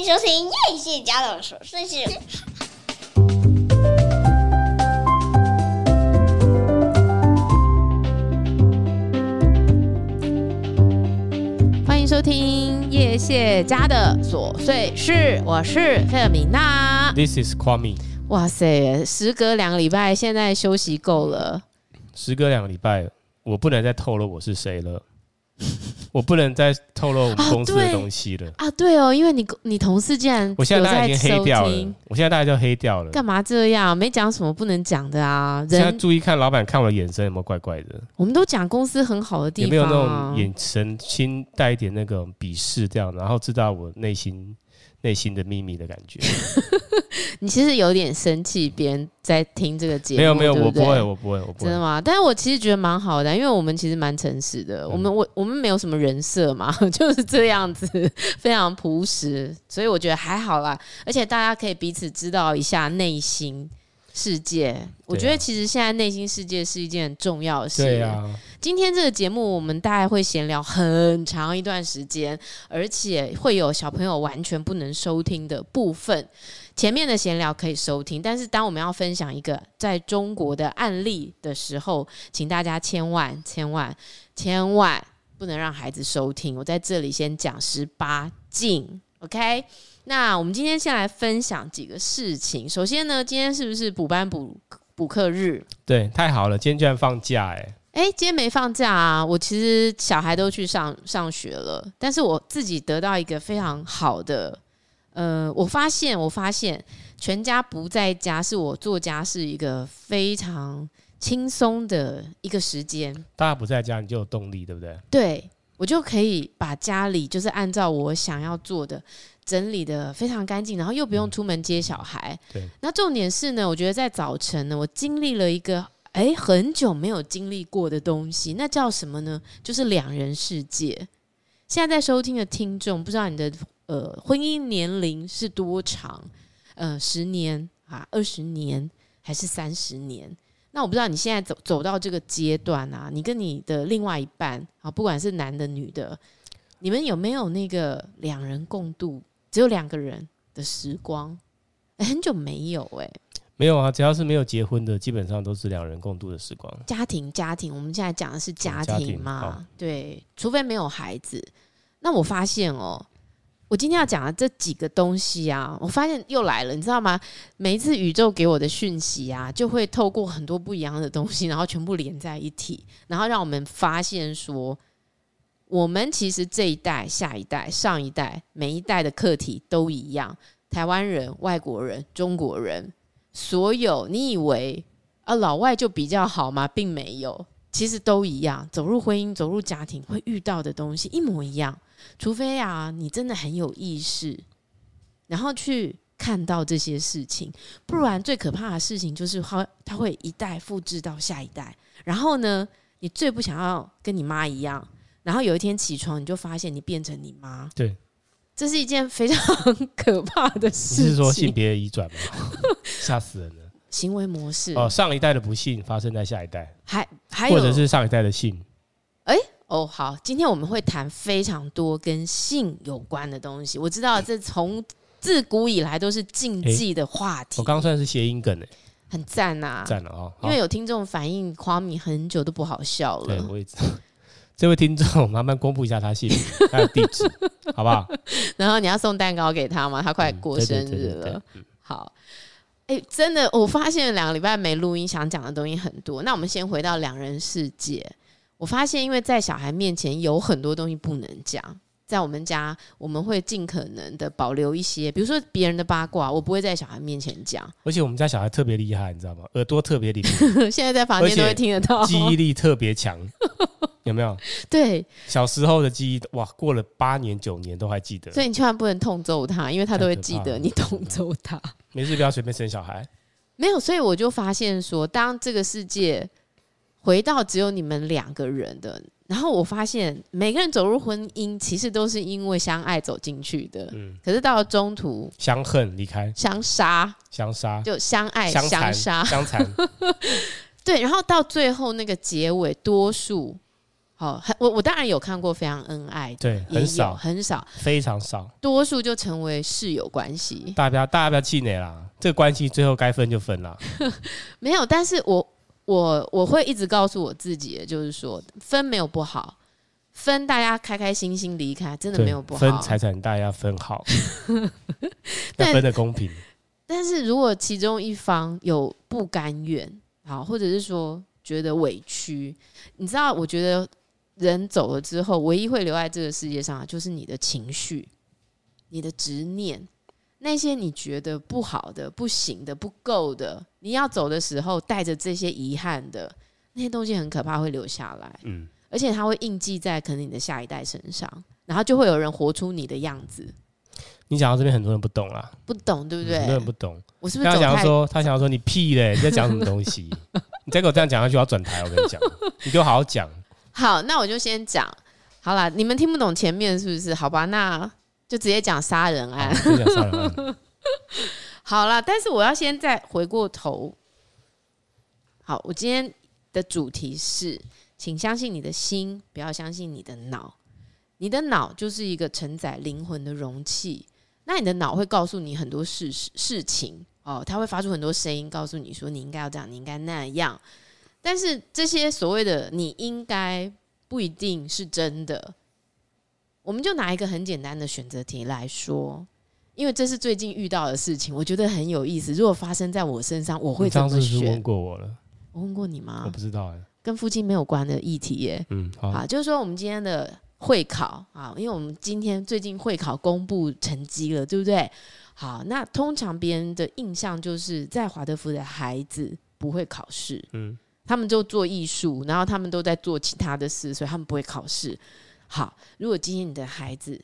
迎收听叶谢家的琐碎事。欢迎收听叶谢家的琐碎事，我是费尔明娜。This is Kwame。哇塞，时隔两个礼拜，现在休息够了。时隔两个礼拜，我不能再透露我是谁了。我不能再透露我们公司的东西了啊！对哦，因为你你同事竟然，我现在大家已经黑掉了。我现在大概就黑掉了。干嘛这样？没讲什么不能讲的啊！现在注意看老板看我的眼神有没有怪怪的？我们都讲公司很好的地方，有没有那种眼神轻带一点那个鄙视这样，然后知道我内心。内心的秘密的感觉，你其实有点生气，别人在听这个节目。没有没有，对对我不会，我不会，我不会。真的吗？但是我其实觉得蛮好的，因为我们其实蛮诚实的。嗯、我们我我们没有什么人设嘛，就是这样子，非常朴实，所以我觉得还好啦。而且大家可以彼此知道一下内心世界。我觉得其实现在内心世界是一件很重要的事。对啊。今天这个节目，我们大概会闲聊很长一段时间，而且会有小朋友完全不能收听的部分。前面的闲聊可以收听，但是当我们要分享一个在中国的案例的时候，请大家千万千万千万不能让孩子收听。我在这里先讲十八禁，OK？那我们今天先来分享几个事情。首先呢，今天是不是补班补补课日？对，太好了，今天居然放假哎。哎，今天没放假啊！我其实小孩都去上上学了，但是我自己得到一个非常好的，呃，我发现，我发现全家不在家，是我做家是一个非常轻松的一个时间。大家不在家，你就有动力，对不对？对，我就可以把家里就是按照我想要做的整理的非常干净，然后又不用出门接小孩。嗯，对。那重点是呢，我觉得在早晨呢，我经历了一个。哎，很久没有经历过的东西，那叫什么呢？就是两人世界。现在在收听的听众，不知道你的呃婚姻年龄是多长？呃，十年啊，二十年，还是三十年？那我不知道你现在走走到这个阶段啊，你跟你的另外一半啊，不管是男的女的，你们有没有那个两人共度，只有两个人的时光？很久没有哎、欸。没有啊，只要是没有结婚的，基本上都是两人共度的时光。家庭，家庭，我们现在讲的是家庭嘛？庭对，除非没有孩子。那我发现哦，我今天要讲的这几个东西啊，我发现又来了，你知道吗？每一次宇宙给我的讯息啊，就会透过很多不一样的东西，然后全部连在一起，然后让我们发现说，我们其实这一代、下一代、上一代，每一代的课题都一样。台湾人、外国人、中国人。所有你以为啊老外就比较好吗？并没有，其实都一样。走入婚姻、走入家庭会遇到的东西一模一样，除非啊你真的很有意识，然后去看到这些事情，不然最可怕的事情就是它它会一代复制到下一代。然后呢，你最不想要跟你妈一样，然后有一天起床你就发现你变成你妈。对。这是一件非常可怕的事情。你是说性别移转吗？吓死人了！行为模式哦，上一代的不幸发生在下一代，还还有或者是上一代的性。哎哦，好，今天我们会谈非常多跟性有关的东西。我知道这从自古以来都是禁忌的话题。我刚刚算是谐音梗诶，很赞呐，赞了哦。因为有听众反映夸米很久都不好笑了。对，我也知道。这位听众，麻烦公布一下他姓名、他的地址，好不好？然后你要送蛋糕给他吗？他快过生日了。好，哎，真的，我发现两个礼拜没录音，想讲的东西很多。那我们先回到两人世界。我发现，因为在小孩面前有很多东西不能讲。在我们家，我们会尽可能的保留一些，比如说别人的八卦，我不会在小孩面前讲。而且我们家小孩特别厉害，你知道吗？耳朵特别灵，现在在房间都会听得到，记忆力特别强，有没有？对，小时候的记忆，哇，过了八年九年都还记得。所以你千万不能痛揍他，因为他都会记得你痛揍他。没事，不要随便生小孩。没有，所以我就发现说，当这个世界回到只有你们两个人的。然后我发现，每个人走入婚姻，其实都是因为相爱走进去的。嗯，可是到了中途，相恨离开，相杀，相杀，就相爱相杀，相残。对，然后到最后那个结尾，多数好，很我我当然有看过非常恩爱的，对，很少很少，非常少，多数就成为室友关系。大家不要大家不要气馁啦，这个关系最后该分就分了。没有，但是我我我会一直告诉我自己，就是说分没有不好，分大家开开心心离开，真的没有不好。分财产大家分好，要分的公平。但是如果其中一方有不甘愿，好，或者是说觉得委屈，你知道，我觉得。人走了之后，唯一会留在这个世界上，就是你的情绪、你的执念，那些你觉得不好的、不行的、不够的，你要走的时候带着这些遗憾的那些东西，很可怕，会留下来。嗯，而且它会印记在可能你的下一代身上，然后就会有人活出你的样子。你讲到这边，很多人不懂啦，不懂对不对？很多人不懂。我是不是他想要说，他想要说你屁嘞？你在讲什么东西？你再给我这样讲下去，我要转台。我跟你讲，你给我好好讲。好，那我就先讲好了。你们听不懂前面是不是？好吧，那就直接讲杀人案。好了，但是我要先再回过头。好，我今天的主题是，请相信你的心，不要相信你的脑。你的脑就是一个承载灵魂的容器。那你的脑会告诉你很多事事情哦，它会发出很多声音，告诉你说你应该要这样，你应该那样。但是这些所谓的你应该不一定是真的。我们就拿一个很简单的选择题来说，因为这是最近遇到的事情，我觉得很有意思。如果发生在我身上，我会怎么选？你上次问过我了，我问过你吗？我不知道哎，跟夫妻没有关的议题耶。嗯，好，好，就是说我们今天的会考啊，因为我们今天最近会考公布成绩了，对不对？好，那通常别人的印象就是在华德福的孩子不会考试。嗯。他们就做艺术，然后他们都在做其他的事，所以他们不会考试。好，如果今天你的孩子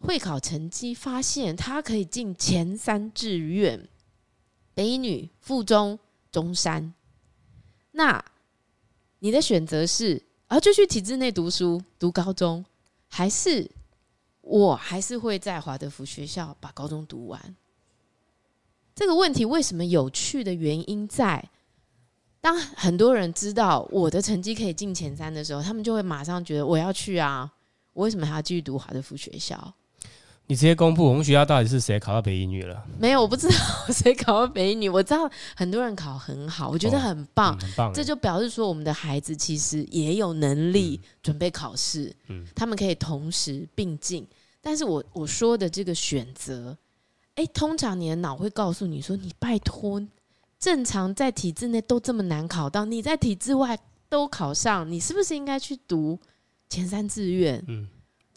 会考成绩发现他可以进前三志愿，北女、附中、中山，那你的选择是啊，就去体制内读书读高中，还是我还是会在华德福学校把高中读完？这个问题为什么有趣的原因在？当很多人知道我的成绩可以进前三的时候，他们就会马上觉得我要去啊！我为什么还要继续读华德福学校？你直接公布我们学校到底是谁考到北一女了？没有，我不知道 谁考到北一女。我知道很多人考很好，我觉得很棒，哦嗯、很棒。这就表示说，我们的孩子其实也有能力准备考试，嗯，他们可以同时并进。但是我我说的这个选择，哎，通常你的脑会告诉你说：“你拜托。”正常在体制内都这么难考到，你在体制外都考上，你是不是应该去读前三志愿？嗯，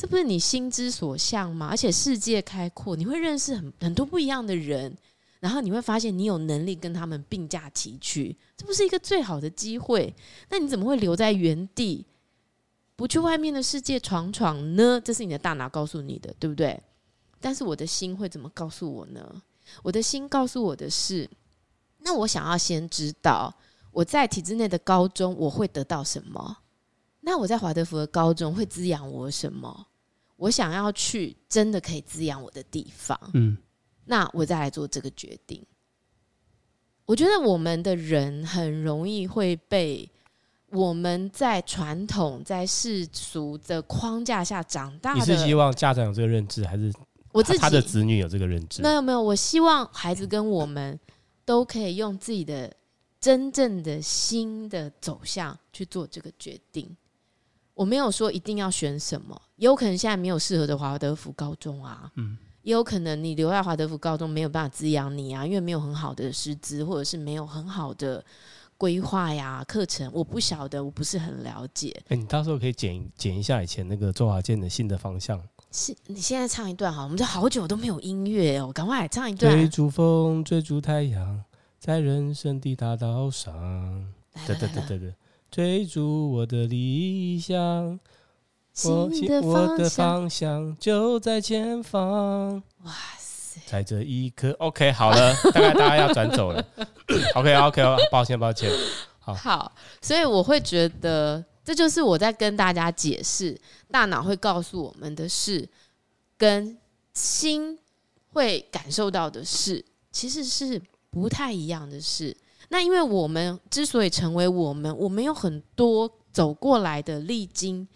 这不是你心之所向吗？而且世界开阔，你会认识很很多不一样的人，然后你会发现你有能力跟他们并驾齐驱，这不是一个最好的机会？那你怎么会留在原地，不去外面的世界闯闯呢？这是你的大脑告诉你的，对不对？但是我的心会怎么告诉我呢？我的心告诉我的是。那我想要先知道我在体制内的高中我会得到什么？那我在华德福的高中会滋养我什么？我想要去真的可以滋养我的地方，嗯，那我再来做这个决定。我觉得我们的人很容易会被我们在传统在世俗的框架下长大的。你是希望家长有这个认知，还是我自己他的子女有这个认知？没有没有，我希望孩子跟我们。都可以用自己的真正的心的走向去做这个决定。我没有说一定要选什么，也有可能现在没有适合的华德福高中啊，嗯，也有可能你留在华德福高中没有办法滋养你啊，因为没有很好的师资，或者是没有很好的规划呀、课程，我不晓得，我不是很了解。哎、欸，你到时候可以剪剪一下以前那个周华健的新的方向。是你现在唱一段哈，我们这好久都没有音乐哦，赶快来唱一段。追逐风，追逐太阳，在人生的大道上。对对对对对，追逐我的理想，我我的方向就在前方。哇塞，在这一刻，OK，好了，大概大家要转走了。OK OK，抱歉抱歉。好，好，所以我会觉得。这就是我在跟大家解释，大脑会告诉我们的事，跟心会感受到的事，其实是不太一样的事。那因为我们之所以成为我们，我们有很多走过来的历经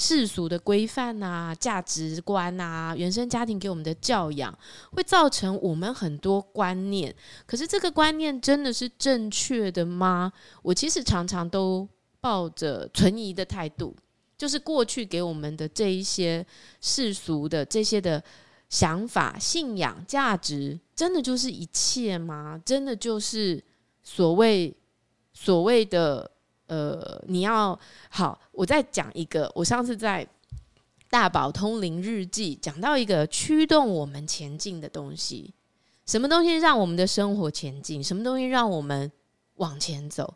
世俗的规范啊、价值观啊、原生家庭给我们的教养，会造成我们很多观念。可是这个观念真的是正确的吗？我其实常常都抱着存疑的态度。就是过去给我们的这一些世俗的这些的想法、信仰、价值，真的就是一切吗？真的就是所谓所谓的呃，你要好，我再讲一个，我上次在大宝通灵日记讲到一个驱动我们前进的东西，什么东西让我们的生活前进？什么东西让我们往前走？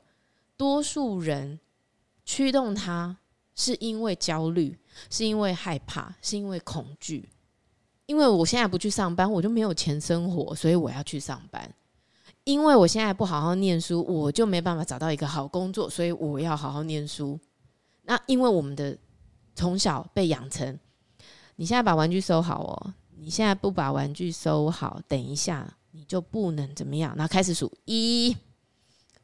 多数人驱动他。是因为焦虑，是因为害怕，是因为恐惧。因为我现在不去上班，我就没有钱生活，所以我要去上班。因为我现在不好好念书，我就没办法找到一个好工作，所以我要好好念书。那因为我们的从小被养成，你现在把玩具收好哦，你现在不把玩具收好，等一下你就不能怎么样。然后开始数一。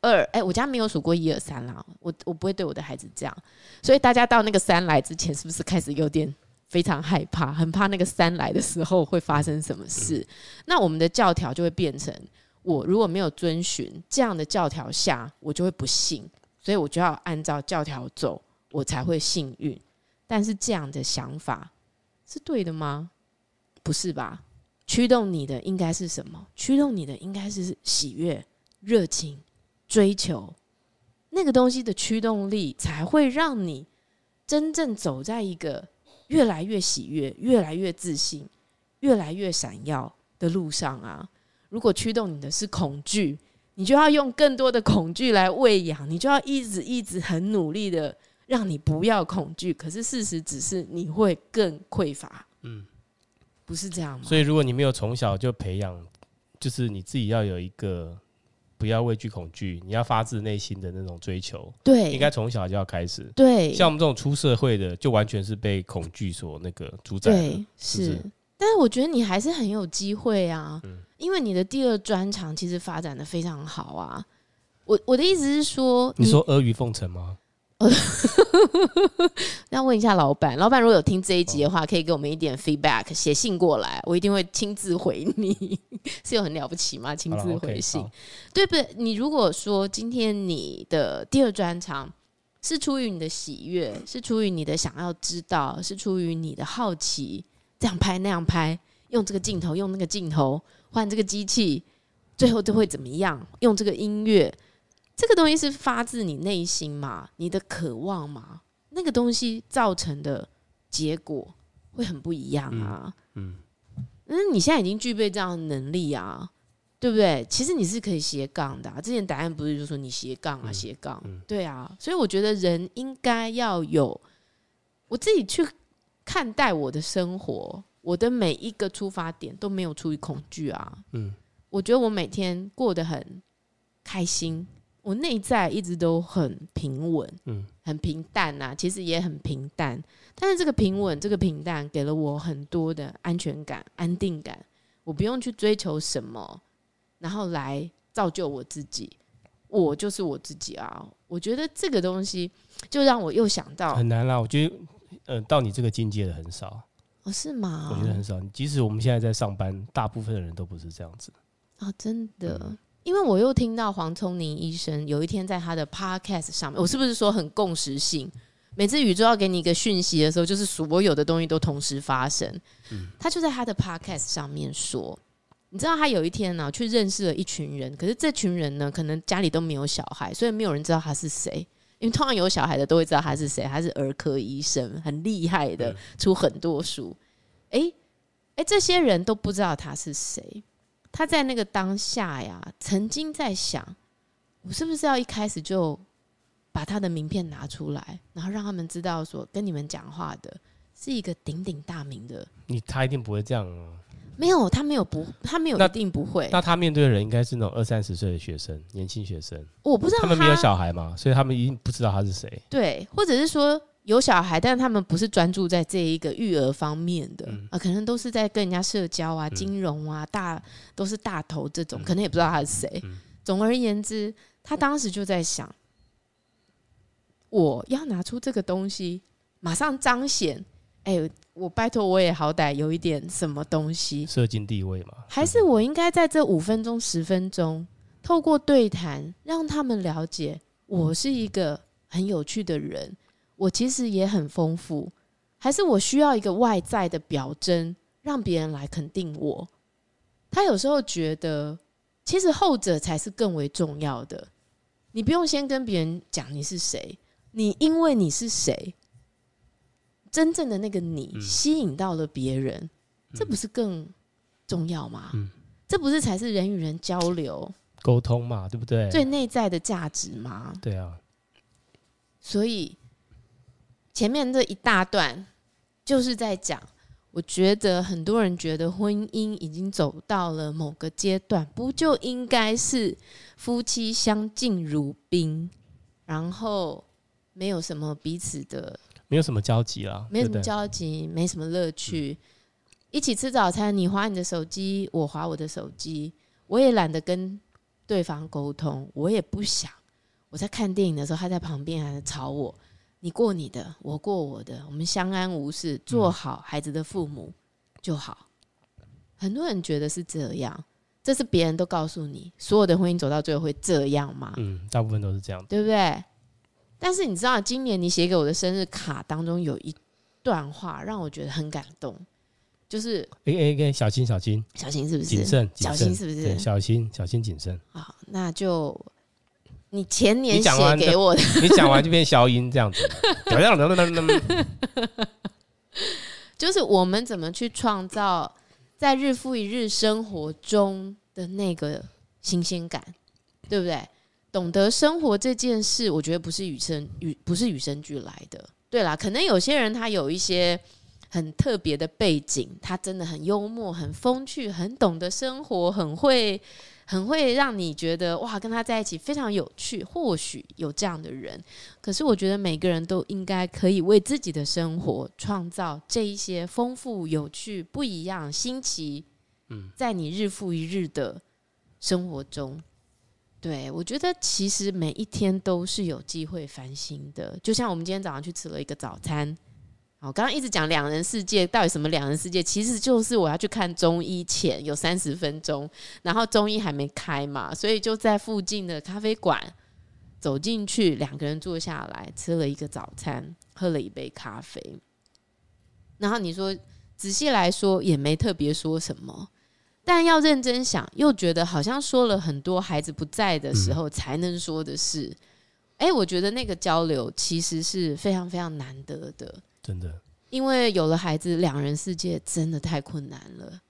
二，哎、欸，我家没有数过一二三啦，我我不会对我的孩子这样，所以大家到那个三来之前，是不是开始有点非常害怕，很怕那个三来的时候会发生什么事？那我们的教条就会变成，我如果没有遵循这样的教条下，我就会不幸，所以我就要按照教条走，我才会幸运。但是这样的想法是对的吗？不是吧？驱动你的应该是什么？驱动你的应该是喜悦、热情。追求那个东西的驱动力，才会让你真正走在一个越来越喜悦、越来越自信、越来越闪耀的路上啊！如果驱动你的是恐惧，你就要用更多的恐惧来喂养，你就要一直一直很努力的让你不要恐惧。可是事实只是你会更匮乏，嗯，不是这样吗？所以如果你没有从小就培养，就是你自己要有一个。不要畏惧恐惧，你要发自内心的那种追求。对，应该从小就要开始。对，像我们这种出社会的，就完全是被恐惧所那个主宰。对，是，是。但是我觉得你还是很有机会啊，嗯，因为你的第二专长其实发展的非常好啊。我我的意思是说，你，你说阿谀奉承吗？要问一下老板，老板如果有听这一集的话，可以给我们一点 feedback，写信过来，我一定会亲自回你。是有很了不起吗？亲自回信，对不对？你如果说今天你的第二专长是出于你的喜悦，是出于你的想要知道，是出于你的好奇，这样拍那样拍，用这个镜头，用那个镜头，换这个机器，最后都会怎么样？用这个音乐。这个东西是发自你内心嘛？你的渴望嘛？那个东西造成的结果会很不一样啊。嗯，那、嗯、你现在已经具备这样的能力啊，对不对？其实你是可以斜杠的、啊。之前答案不是就说你斜杠啊，斜杠、对啊。所以我觉得人应该要有我自己去看待我的生活，我的每一个出发点都没有出于恐惧啊。嗯，我觉得我每天过得很开心。我内在一直都很平稳，嗯，很平淡呐、啊，其实也很平淡。但是这个平稳、这个平淡，给了我很多的安全感、安定感。我不用去追求什么，然后来造就我自己。我就是我自己啊！我觉得这个东西，就让我又想到很难啦。我觉得，呃，到你这个境界的很少。哦，是吗？我觉得很少。即使我们现在在上班，大部分的人都不是这样子。哦，真的。嗯因为我又听到黄聪宁医生有一天在他的 podcast 上面，我是不是说很共识性？每次宇宙要给你一个讯息的时候，就是所有的东西都同时发生。嗯，他就在他的 podcast 上面说，你知道他有一天呢、啊、去认识了一群人，可是这群人呢可能家里都没有小孩，所以没有人知道他是谁。因为通常有小孩的都会知道他是谁，他是儿科医生，很厉害的，出很多书。哎哎，这些人都不知道他是谁。他在那个当下呀，曾经在想，我是不是要一开始就把他的名片拿出来，然后让他们知道说，跟你们讲话的是一个鼎鼎大名的。你他一定不会这样哦。没有，他没有不，他没有一定不会。那，那他面对的人应该是那种二三十岁的学生，年轻学生。我不知道他，他们没有小孩嘛，所以他们一定不知道他是谁。对，或者是说。有小孩，但是他们不是专注在这一个育儿方面的、嗯、啊，可能都是在跟人家社交啊、金融啊，大都是大头这种，可能也不知道他是谁、嗯。总而言之，他当时就在想，我要拿出这个东西，马上彰显。哎、欸，我拜托，我也好歹有一点什么东西，社经地位嘛？还是我应该在这五分钟、十分钟，透过对谈，让他们了解我是一个很有趣的人，我其实也很丰富。还是我需要一个外在的表征，让别人来肯定我？他有时候觉得，其实后者才是更为重要的。你不用先跟别人讲你是谁，你因为你是谁。真正的那个你吸引到了别人，嗯，这不是更重要吗？嗯，这不是才是人与人交流、沟通嘛，对不对？最内在的价值吗？对啊。所以前面这一大段就是在讲，我觉得很多人觉得婚姻已经走到了某个阶段，不就应该是夫妻相敬如宾，然后没有什么彼此的。没有什么交集啦，没什么交集，没什么乐趣。一起吃早餐，你划你的手机，我划我的手机，我也懒得跟对方沟通，我也不想。我在看电影的时候，他在旁边还在吵我，你过你的，我过我的，我们相安无事，做好孩子的父母就好。很多人觉得是这样，这是别人都告诉你，所有的婚姻走到最后会这样吗？嗯，大部分都是这样，对不对？但是你知道，今年你写给我的生日卡当中有一段话让我觉得很感动，就是哎哎哎，小心小心，小心是不是？谨慎，小心是不是？小心小心谨慎。好，那就你前年写给我的，你讲完就 变消音这样子，就是我们怎么去创造在日复一日生活中的那个新鲜感，对不对？懂得生活这件事，我觉得不是与生与不是与生俱来的。对啦，可能有些人他有一些很特别的背景，他真的很幽默、很风趣、很懂得生活、很会很会让你觉得哇，跟他在一起非常有趣。或许有这样的人，可是我觉得每个人都应该可以为自己的生活创造这一些丰富、有趣、不一样、新奇。嗯，在你日复一日的生活中。对，我觉得其实每一天都是有机会翻新的。就像我们今天早上去吃了一个早餐，好，刚刚一直讲两人世界，到底什么两人世界？其实就是我要去看中医前有三十分钟，然后中医还没开嘛，所以就在附近的咖啡馆走进去，两个人坐下来吃了一个早餐，喝了一杯咖啡。然后你说仔细来说也没特别说什么。但要认真想，又觉得好像说了很多孩子不在的时候才能说的事。哎、嗯欸，我觉得那个交流其实是非常非常难得的，真的。因为有了孩子，两人世界真的太困难了。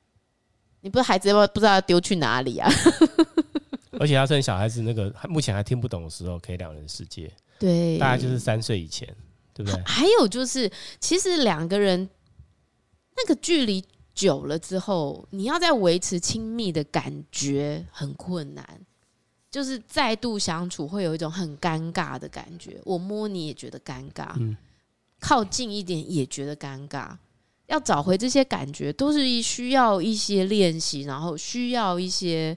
你不是孩子要不知道丢去哪里啊？而且要趁小孩子那个目前还听不懂的时候，可以两人世界。对，大概就是三岁以前，对不对？还有就是，其实两个人那个距离。久了之后，你要再维持亲密的感觉很困难，就是再度相处会有一种很尴尬的感觉。我摸你也觉得尴尬，嗯，靠近一点也觉得尴尬。要找回这些感觉，都是需要一些练习，然后需要一些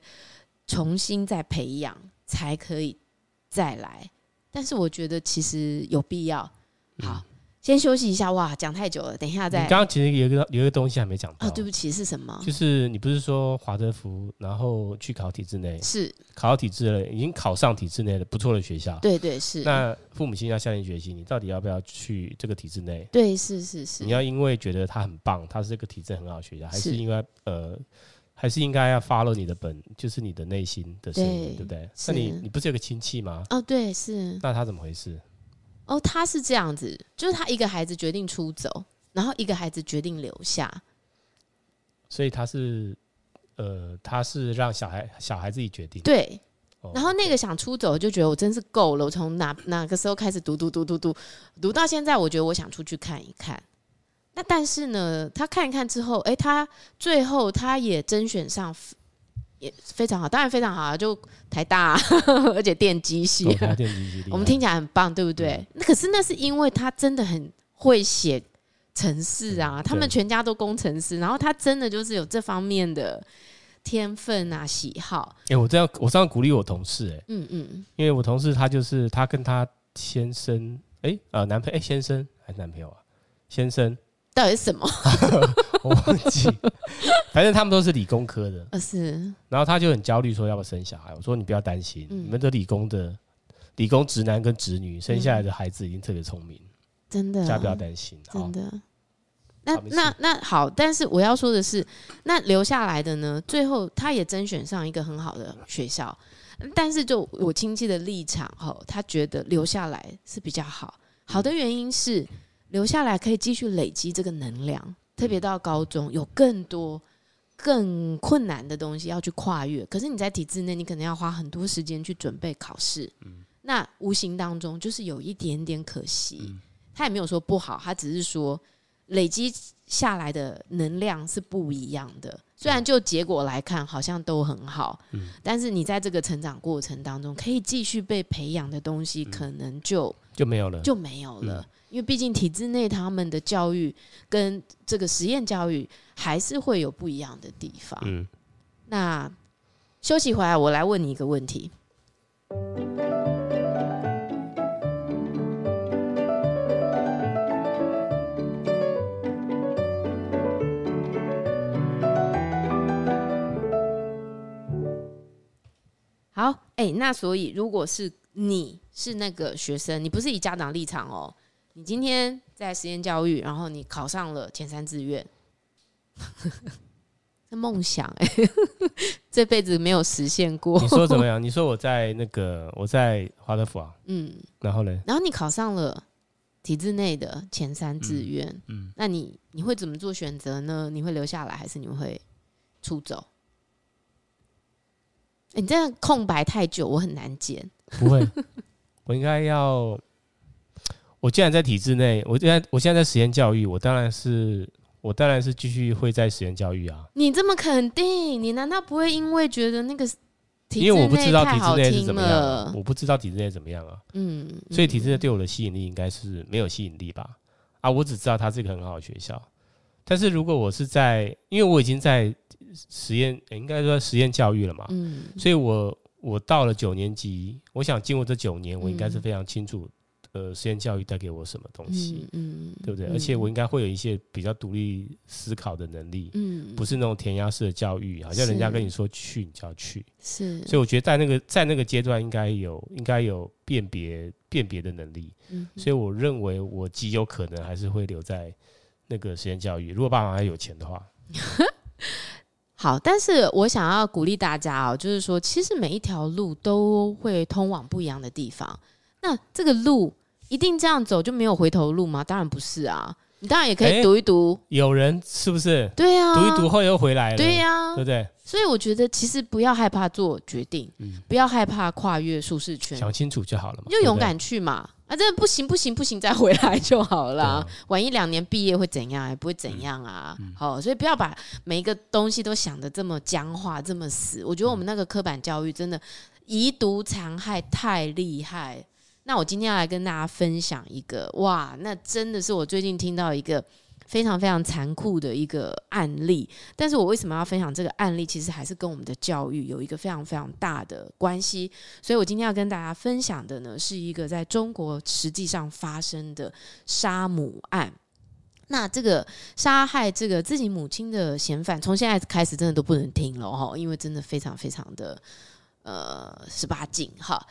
重新再培养才可以再来。但是我觉得其实有必要。好。先休息一下，哇，讲太久了，等一下再。你刚刚其实有一个有一个东西还没讲到。哦，对不起，是什么？就是你不是说华德福，然后去考体制内，是考到体制内，已经考上体制内的不错的学校。对对是。那父母亲要下定决心，你到底要不要去这个体制内？对，是是是。你要因为觉得他很棒，他是这个体制很好的学校，还是应该呃，还是应该要 follow 你的本，就是你的内心的声音，对，对不对？那你你不是有个亲戚吗？哦，对，是。那他怎么回事？哦，他是这样子，就是他一个孩子决定出走，然后一个孩子决定留下，所以他是，呃，他是让小孩小孩自己决定。对，然后那个想出走就觉得我真是够了，我从哪哪个时候开始读读读读读读到现在，我觉得我想出去看一看。那但是呢，他看一看之后，哎，他最后他也甄选上。也非常好，当然非常好，啊就台大，而且电机系，我们听起来很棒，对不对？那可是那是因为他真的很会写程式啊，他们全家都工程师，然后他真的就是有这方面的天分啊、喜好。哎，我这样，我这样鼓励我同事，哎，嗯嗯，因为我同事他就是他跟他先生哎、欸、呃男朋友哎、欸、先生还是男朋友啊？先生到底是什么？我忘记，反正他们都是理工科的。呃是，然后他就很焦虑，说要不要生小孩？我说你不要担心，嗯、你们的理工的理工直男跟直女生下来的孩子已经特别聪明，真的，大家不要担心，真的。那那那好，但是我要说的是，那留下来的呢？最后他也甄选上一个很好的学校，但是就我亲戚的立场哈，他觉得留下来是比较好。好的原因是留下来可以继续累积这个能量，特别到高中有更多更困难的东西要去跨越。可是你在体制内，你可能要花很多时间去准备考试，那无形当中就是有一点点可惜。他也没有说不好，他只是说。累积下来的能量是不一样的，虽然就结果来看好像都很好，嗯，但是你在这个成长过程当中可以继续被培养的东西，可能就就没有了，就没有了。因为毕竟体制内他们的教育跟这个实验教育还是会有不一样的地方。嗯，那休息回来，我来问你一个问题。好，哎、欸，那所以如果是你是那个学生，你不是以家长立场哦，你今天在实验教育，然后你考上了前三志愿，这梦想哎、欸，这辈子没有实现过。你说怎么样？你说我在那个我在华德福啊，嗯，然后呢？然后你考上了体制内的前三志愿，嗯，嗯，那你你会怎么做选择呢？你会留下来，还是你会出走？欸、你这样空白太久，我很难剪。不会，我应该要。我既然在体制内，我现在我现在在实验教育，我当然是我当然是继续会在实验教育啊。你这么肯定，你难道不会因为觉得那个体制内因为我不知道体制内是怎么样，我不知道体制内怎么样啊。嗯，所以体制内对我的吸引力应该是没有吸引力吧？啊，我只知道它是一个很好的学校。但是如果我是在，因为我已经在。实验、欸、应该说实验教育了嘛，嗯，所以我我到了九年级，我想经过这九年，我应该是非常清楚，呃，实验教育带给我什么东西，嗯，对不对？而且我应该会有一些比较独立思考的能力，嗯，不是那种填鸭式的教育，好像人家跟你说去你就要去，是，所以我觉得在那个在那个阶段应该有应该有辨别辨别的能力，嗯，所以我认为我极有可能还是会留在那个实验教育，如果爸妈还有钱的话。好，但是我想要鼓励大家哦，就是说，其实每一条路都会通往不一样的地方。那这个路一定这样走就没有回头路吗？当然不是啊，你当然也可以读一读。欸、有人是不是？对呀、啊，读一读后又回来了。对呀、啊，对不对？所以我觉得，其实不要害怕做决定，嗯、不要害怕跨越舒适圈，想清楚就好了嘛，就勇敢去嘛。啊，这不行不行不行，再回来就好了。啊、晚一两年毕业会怎样？也不会怎样啊。嗯嗯、好，所以不要把每一个东西都想得这么僵化，这么死。我觉得我们那个刻板教育真的遗毒残害太厉害。那我今天要来跟大家分享一个，哇，那真的是我最近听到一个。非常非常残酷的一个案例，但是我为什么要分享这个案例？其实还是跟我们的教育有一个非常非常大的关系。所以我今天要跟大家分享的呢，是一个在中国实际上发生的杀母案。那这个杀害这个自己母亲的嫌犯，从现在开始真的都不能听了哈，因为真的非常非常的呃十八禁哈。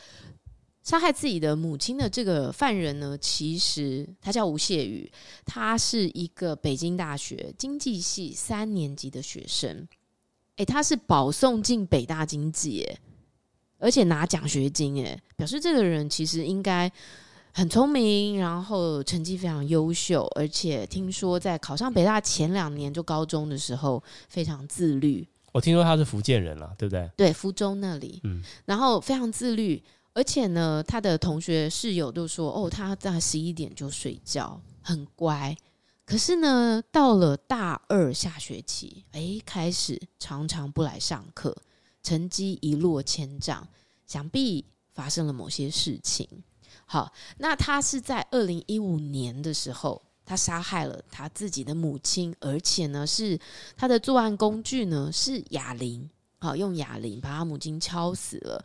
杀害自己的母亲的这个犯人呢，其实他叫吴谢宇，他是一个北京大学经济系三年级的学生，诶，他是保送进北大经济，诶，而且拿奖学金，诶，表示这个人其实应该很聪明，然后成绩非常优秀，而且听说在考上北大前两年，就高中的时候非常自律。我听说他是福建人了，对不对？对，福州那里，嗯，然后非常自律。而且呢，他的同学室友都说：“哦，他在十一点就睡觉，很乖。”可是呢，到了大二下学期，哎，开始常常不来上课，成绩一落千丈，想必发生了某些事情。好，那他是在二零一五年的时候，他杀害了他自己的母亲，而且呢，是他的作案工具呢是哑铃，好，用哑铃把他母亲敲死了。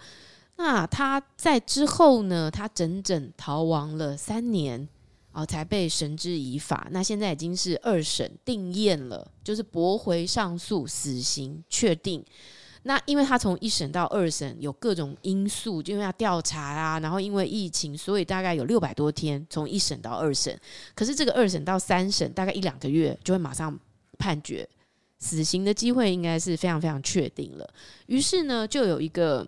那他在之后呢，他整整逃亡了三年。哦，才被绳之以法。那现在已经是二审定验了，就是驳回上诉，死刑确定。那因为他从一审到二审有各种因素，就因为要调查啊，然后因为疫情，所以大概有六百多天从一审到二审。可是这个二审到三审大概一两个月就会马上判决死刑的机会，应该是非常非常确定了。于是呢，就有一个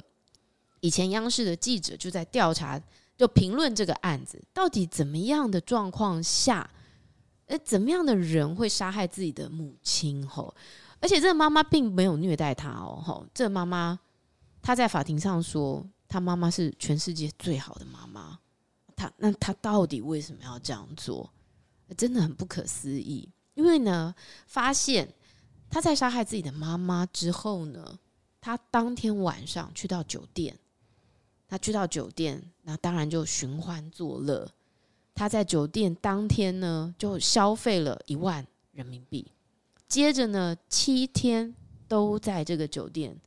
以前央视的记者就在调查。就评论这个案子，到底怎么样的状况下，诶，怎么样的人会杀害自己的母亲？吼，而且这个妈妈并没有虐待他哦，吼，这妈妈她在法庭上说，她妈妈是全世界最好的妈妈。她那她到底为什么要这样做？真的很不可思议。因为呢，发现他在杀害自己的妈妈之后呢，他当天晚上去到酒店。他去到酒店，那当然就寻欢作乐。他在酒店当天呢，就消费了一万人民币。接着呢，七天都在这个酒店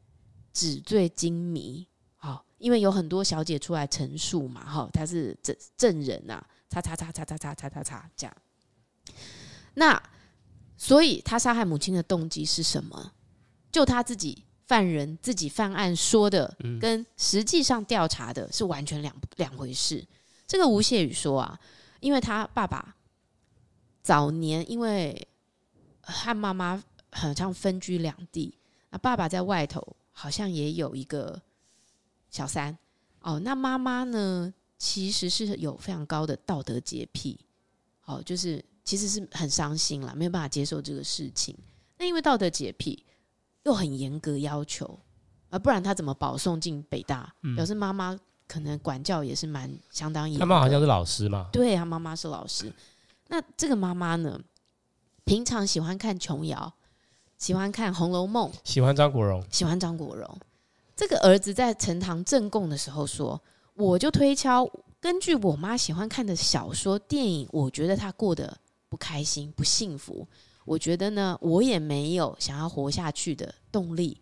纸醉金迷。好，因为有很多小姐出来陈述嘛，哈，他是证证人呐，叉叉叉叉叉叉叉叉叉这样。那所以他杀害母亲的动机是什么？就他自己。犯人自己犯案说的，跟实际上调查的是完全两两回事。这个吴谢宇说啊，因为他爸爸早年因为和妈妈好像分居两地，那爸爸在外头好像也有一个小三哦。那妈妈呢，其实是有非常高的道德洁癖，哦，就是其实是很伤心了，没有办法接受这个事情。那因为道德洁癖。又很严格要求，啊，不然他怎么保送进北大？嗯、表示妈妈可能管教也是蛮相当严。他妈好像是老师嘛？对，他妈妈是老师。那这个妈妈呢，平常喜欢看琼瑶，喜欢看《红楼梦》，喜欢张国荣，喜欢张国荣。这个儿子在呈堂证供的时候说：“我就推敲，根据我妈喜欢看的小说、电影，我觉得她过得不开心、不幸福。”我觉得呢，我也没有想要活下去的动力。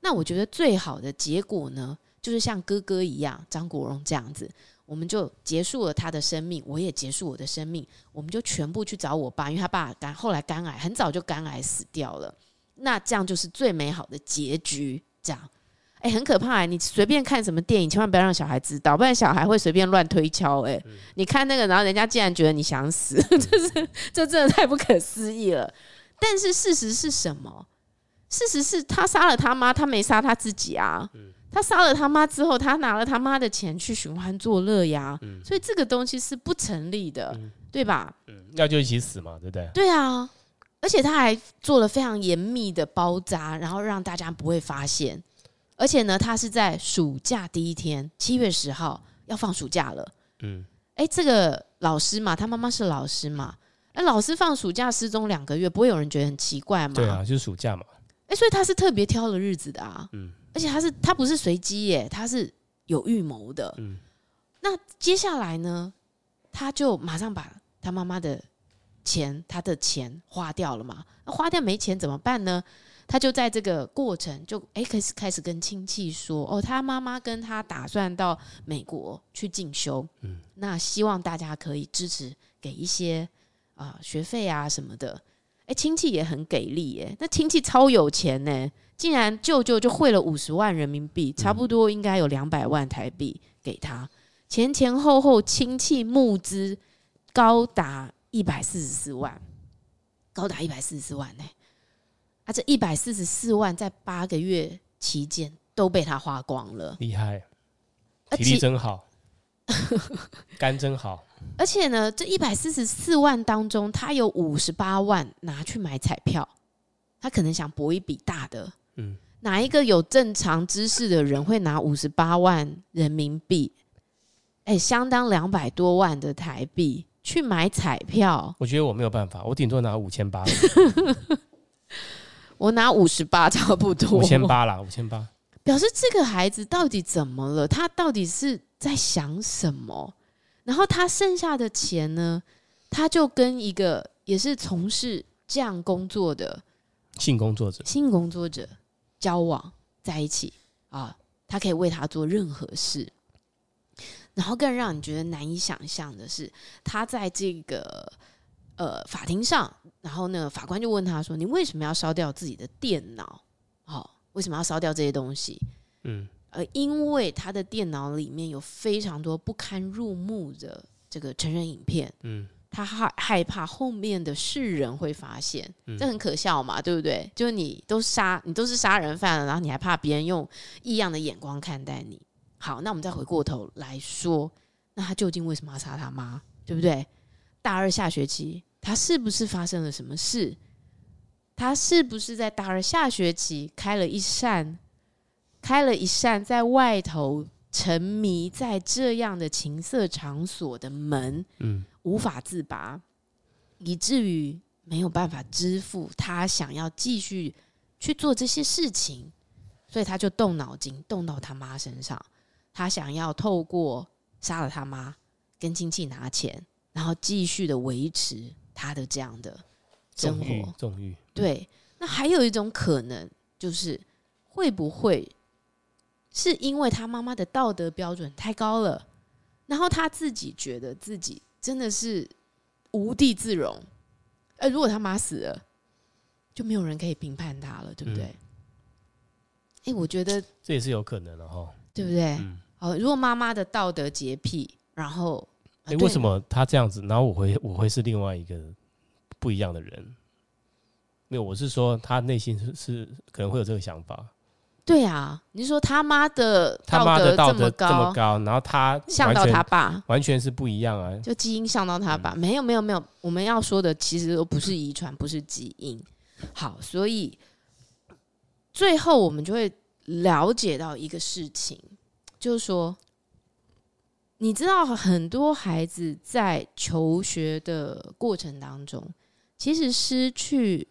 那我觉得最好的结果呢，就是像哥哥一样，张国荣这样子，我们就结束了他的生命，我也结束我的生命，我们就全部去找我爸，因为他爸肝后来肝癌，很早就肝癌死掉了。那这样就是最美好的结局，这样。哎、欸，很可怕哎、欸！你随便看什么电影，千万不要让小孩知道，不然小孩会随便乱推敲。哎，你看那个，然后人家竟然觉得你想死，这是这真的太不可思议了。但是事实是什么？事实是他杀了他妈，他没杀他自己啊。他杀了他妈之后，他拿了他妈的钱去寻欢作乐呀。所以这个东西是不成立的，对吧？要就一起死嘛，对不对？对啊，而且他还做了非常严密的包扎，然后让大家不会发现。而且呢，他是在暑假第一天，七月十号要放暑假了。嗯，哎，这个老师嘛，他妈妈是老师嘛，那，老师放暑假失踪两个月，不会有人觉得很奇怪吗？对啊，就是暑假嘛。哎，所以他是特别挑了日子的啊。嗯，而且他是他不是随机耶，他是有预谋的。嗯，那接下来呢，他就马上把他妈妈的钱，他的钱花掉了嘛。那花掉没钱怎么办呢？他就在这个过程就哎开始开始跟亲戚说哦，他妈妈跟他打算到美国去进修，嗯，那希望大家可以支持给一些啊、呃、学费啊什么的，哎，亲戚也很给力耶，那亲戚超有钱呢，竟然舅舅就汇了五十万人民币，差不多应该有两百万台币给他，前前后后亲戚募资高达一百四十四万，高达一百四十四万呢。他、啊、这一百四十四万在八个月期间都被他花光了，厉害，体力真好，肝真好。而且呢，这一百四十四万当中，他有五十八万拿去买彩票，他可能想搏一笔大的。嗯，哪一个有正常知识的人会拿五十八万人民币，哎、欸，相当两百多万的台币去买彩票？我觉得我没有办法，我顶多拿五千八。我拿五十八 差不多，五千八啦，五千八。表示这个孩子到底怎么了？他到底是在想什么？然后他剩下的钱呢？他就跟一个也是从事这样工作的性工作者、性工作者交往在一起啊，他可以为他做任何事。然后更让你觉得难以想象的是，他在这个呃法庭上，然后呢，法官就问他说：“你为什么要烧掉自己的电脑？哦，为什么要烧掉这些东西？”嗯，呃，因为他的电脑里面有非常多不堪入目的这个成人影片。嗯，他害害怕后面的世人会发现，这很可笑嘛，对不对？就是你都杀，你都是杀人犯了，然后你还怕别人用异样的眼光看待你。好，那我们再回过头来说，那他究竟为什么要杀他妈？对不对？大二下学期，他是不是发生了什么事？他是不是在大二下学期开了一扇，开了一扇在外头沉迷在这样的情色场所的门？嗯，无法自拔，以至于没有办法支付他想要继续去做这些事情，所以他就动脑筋，动到他妈身上。他想要透过杀了他妈，跟亲戚拿钱，然后继续的维持他的这样的生活。纵欲。对，那还有一种可能，就是会不会是因为他妈妈的道德标准太高了，然后他自己觉得自己真的是无地自容。呃，如果他妈死了，就没有人可以评判他了，对不对？哎、嗯欸，我觉得这也是有可能的哈，对不对？嗯哦，如果妈妈的道德洁癖，然后，哎、欸，为什么他这样子？然后我会我会是另外一个不一样的人？没有，我是说他内心是是可能会有这个想法。对啊，你是说他妈的他妈的道德这么高，然后他像到他爸，完全是不一样啊！就基因像到他爸，嗯、没有没有没有，我们要说的其实都不是遗传，不是基因。好，所以最后我们就会了解到一个事情。就是说，你知道很多孩子在求学的过程当中，其实失去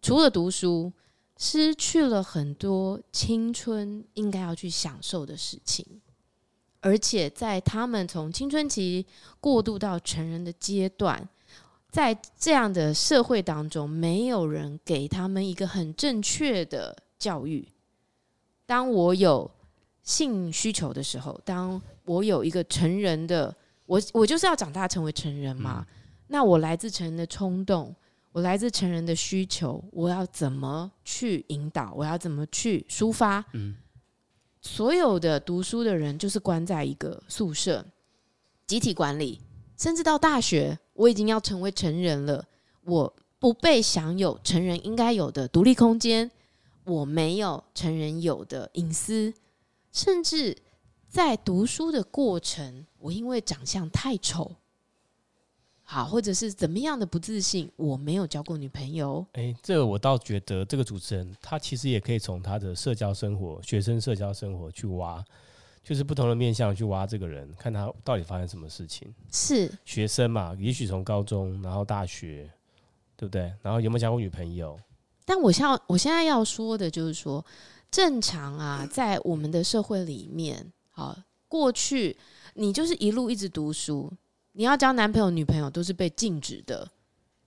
除了读书，失去了很多青春应该要去享受的事情，而且在他们从青春期过渡到成人的阶段，在这样的社会当中，没有人给他们一个很正确的教育。当我有性需求的时候，当我有一个成人的，我我就是要长大成为成人嘛。嗯、那我来自成人的冲动，我来自成人的需求，我要怎么去引导？我要怎么去抒发？嗯、所有的读书的人就是关在一个宿舍，集体管理，甚至到大学，我已经要成为成人了，我不被享有成人应该有的独立空间，我没有成人有的隐私。甚至在读书的过程，我因为长相太丑，好，或者是怎么样的不自信，我没有交过女朋友。哎、欸，这个我倒觉得，这个主持人他其实也可以从他的社交生活、学生社交生活去挖，就是不同的面向去挖这个人，看他到底发生什么事情。是学生嘛，也许从高中，然后大学，对不对？然后有没有交过女朋友？但我现我现在要说的就是说。正常啊，在我们的社会里面，好，过去你就是一路一直读书，你要交男朋友、女朋友都是被禁止的，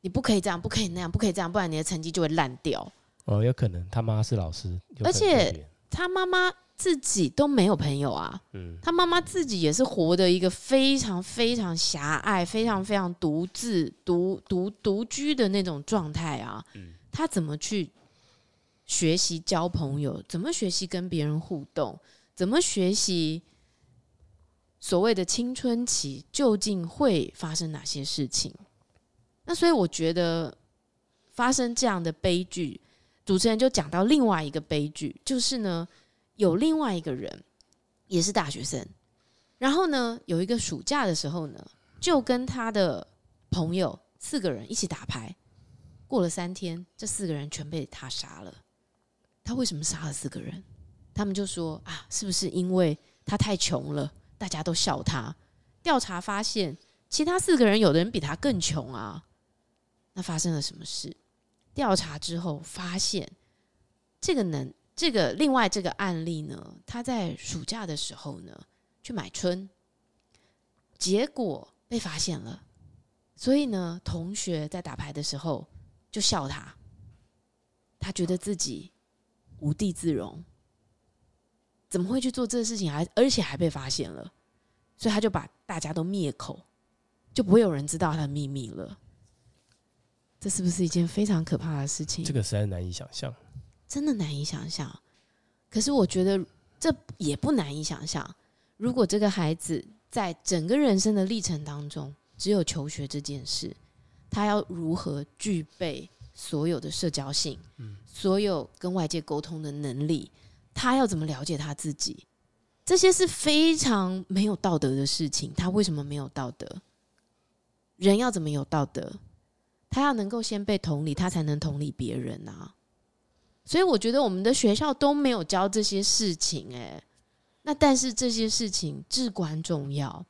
你不可以这样，不可以那样，不可以这样，不然你的成绩就会烂掉。哦，有可能他妈是老师，而且他妈妈自己都没有朋友啊，嗯，他妈妈自己也是活的一个非常非常狭隘、非常非常独自、独独独居的那种状态啊，嗯，他怎么去？学习交朋友，怎么学习跟别人互动？怎么学习所谓的青春期究竟会发生哪些事情？那所以我觉得发生这样的悲剧，主持人就讲到另外一个悲剧，就是呢，有另外一个人也是大学生，然后呢，有一个暑假的时候呢，就跟他的朋友四个人一起打牌，过了三天，这四个人全被他杀了。他为什么杀了四个人？他们就说啊，是不是因为他太穷了，大家都笑他？调查发现，其他四个人有的人比他更穷啊。那发生了什么事？调查之后发现，这个能这个另外这个案例呢，他在暑假的时候呢去买春，结果被发现了。所以呢，同学在打牌的时候就笑他，他觉得自己。无地自容，怎么会去做这个事情，还而且还被发现了，所以他就把大家都灭口，就不会有人知道他的秘密了。这是不是一件非常可怕的事情？这个实在难以想象，真的难以想象。可是我觉得这也不难以想象，如果这个孩子在整个人生的历程当中，只有求学这件事，他要如何具备所有的社交性，嗯，所有跟外界沟通的能力，他要怎么了解他自己？这些是非常没有道德的事情。他为什么没有道德？人要怎么有道德？他要能够先被同理，他才能同理别人啊。所以我觉得我们的学校都没有教这些事情，诶，那但是这些事情至关重要。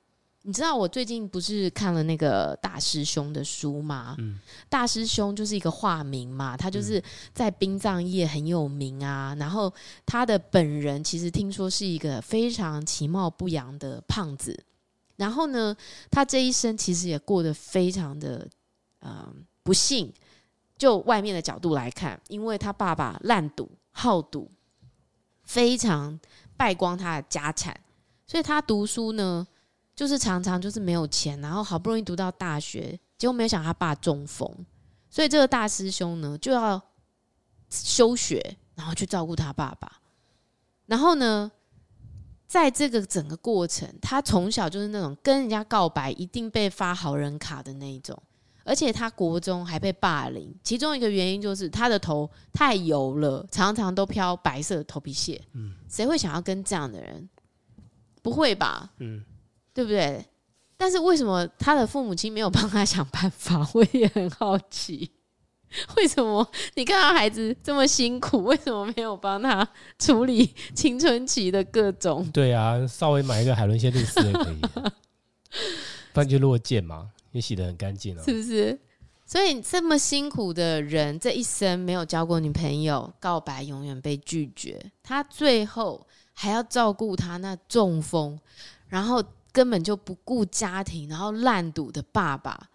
你知道我最近不是看了那个大师兄的书吗？嗯，大师兄就是一个化名嘛，他就是在殡葬业很有名啊。然后他的本人其实听说是一个非常其貌不扬的胖子。然后呢，他这一生其实也过得非常的嗯不幸。就外面的角度来看，因为他爸爸烂赌好赌，非常败光他的家产，所以他读书呢。就是常常就是没有钱，然后好不容易读到大学，结果没有想到他爸中风，所以这个大师兄呢就要休学，然后去照顾他爸爸。然后呢，在这个整个过程，他从小就是那种跟人家告白一定被发好人卡的那一种，而且他国中还被霸凌，其中一个原因就是他的头太油了，常常都飘白色的头皮屑。嗯，谁会想要跟这样的人？不会吧？嗯。对不对？但是为什么他的父母亲没有帮他想办法？我也很好奇，为什么你看到孩子这么辛苦，为什么没有帮他处理青春期的各种？对啊，稍微买一个海伦仙露丝也可以，不然就落剑嘛，也洗得很干净了，是不是？所以这么辛苦的人，这一生没有交过女朋友，告白永远被拒绝，他最后还要照顾他那中风，然后。根本就不顾家庭，然后烂赌的爸爸，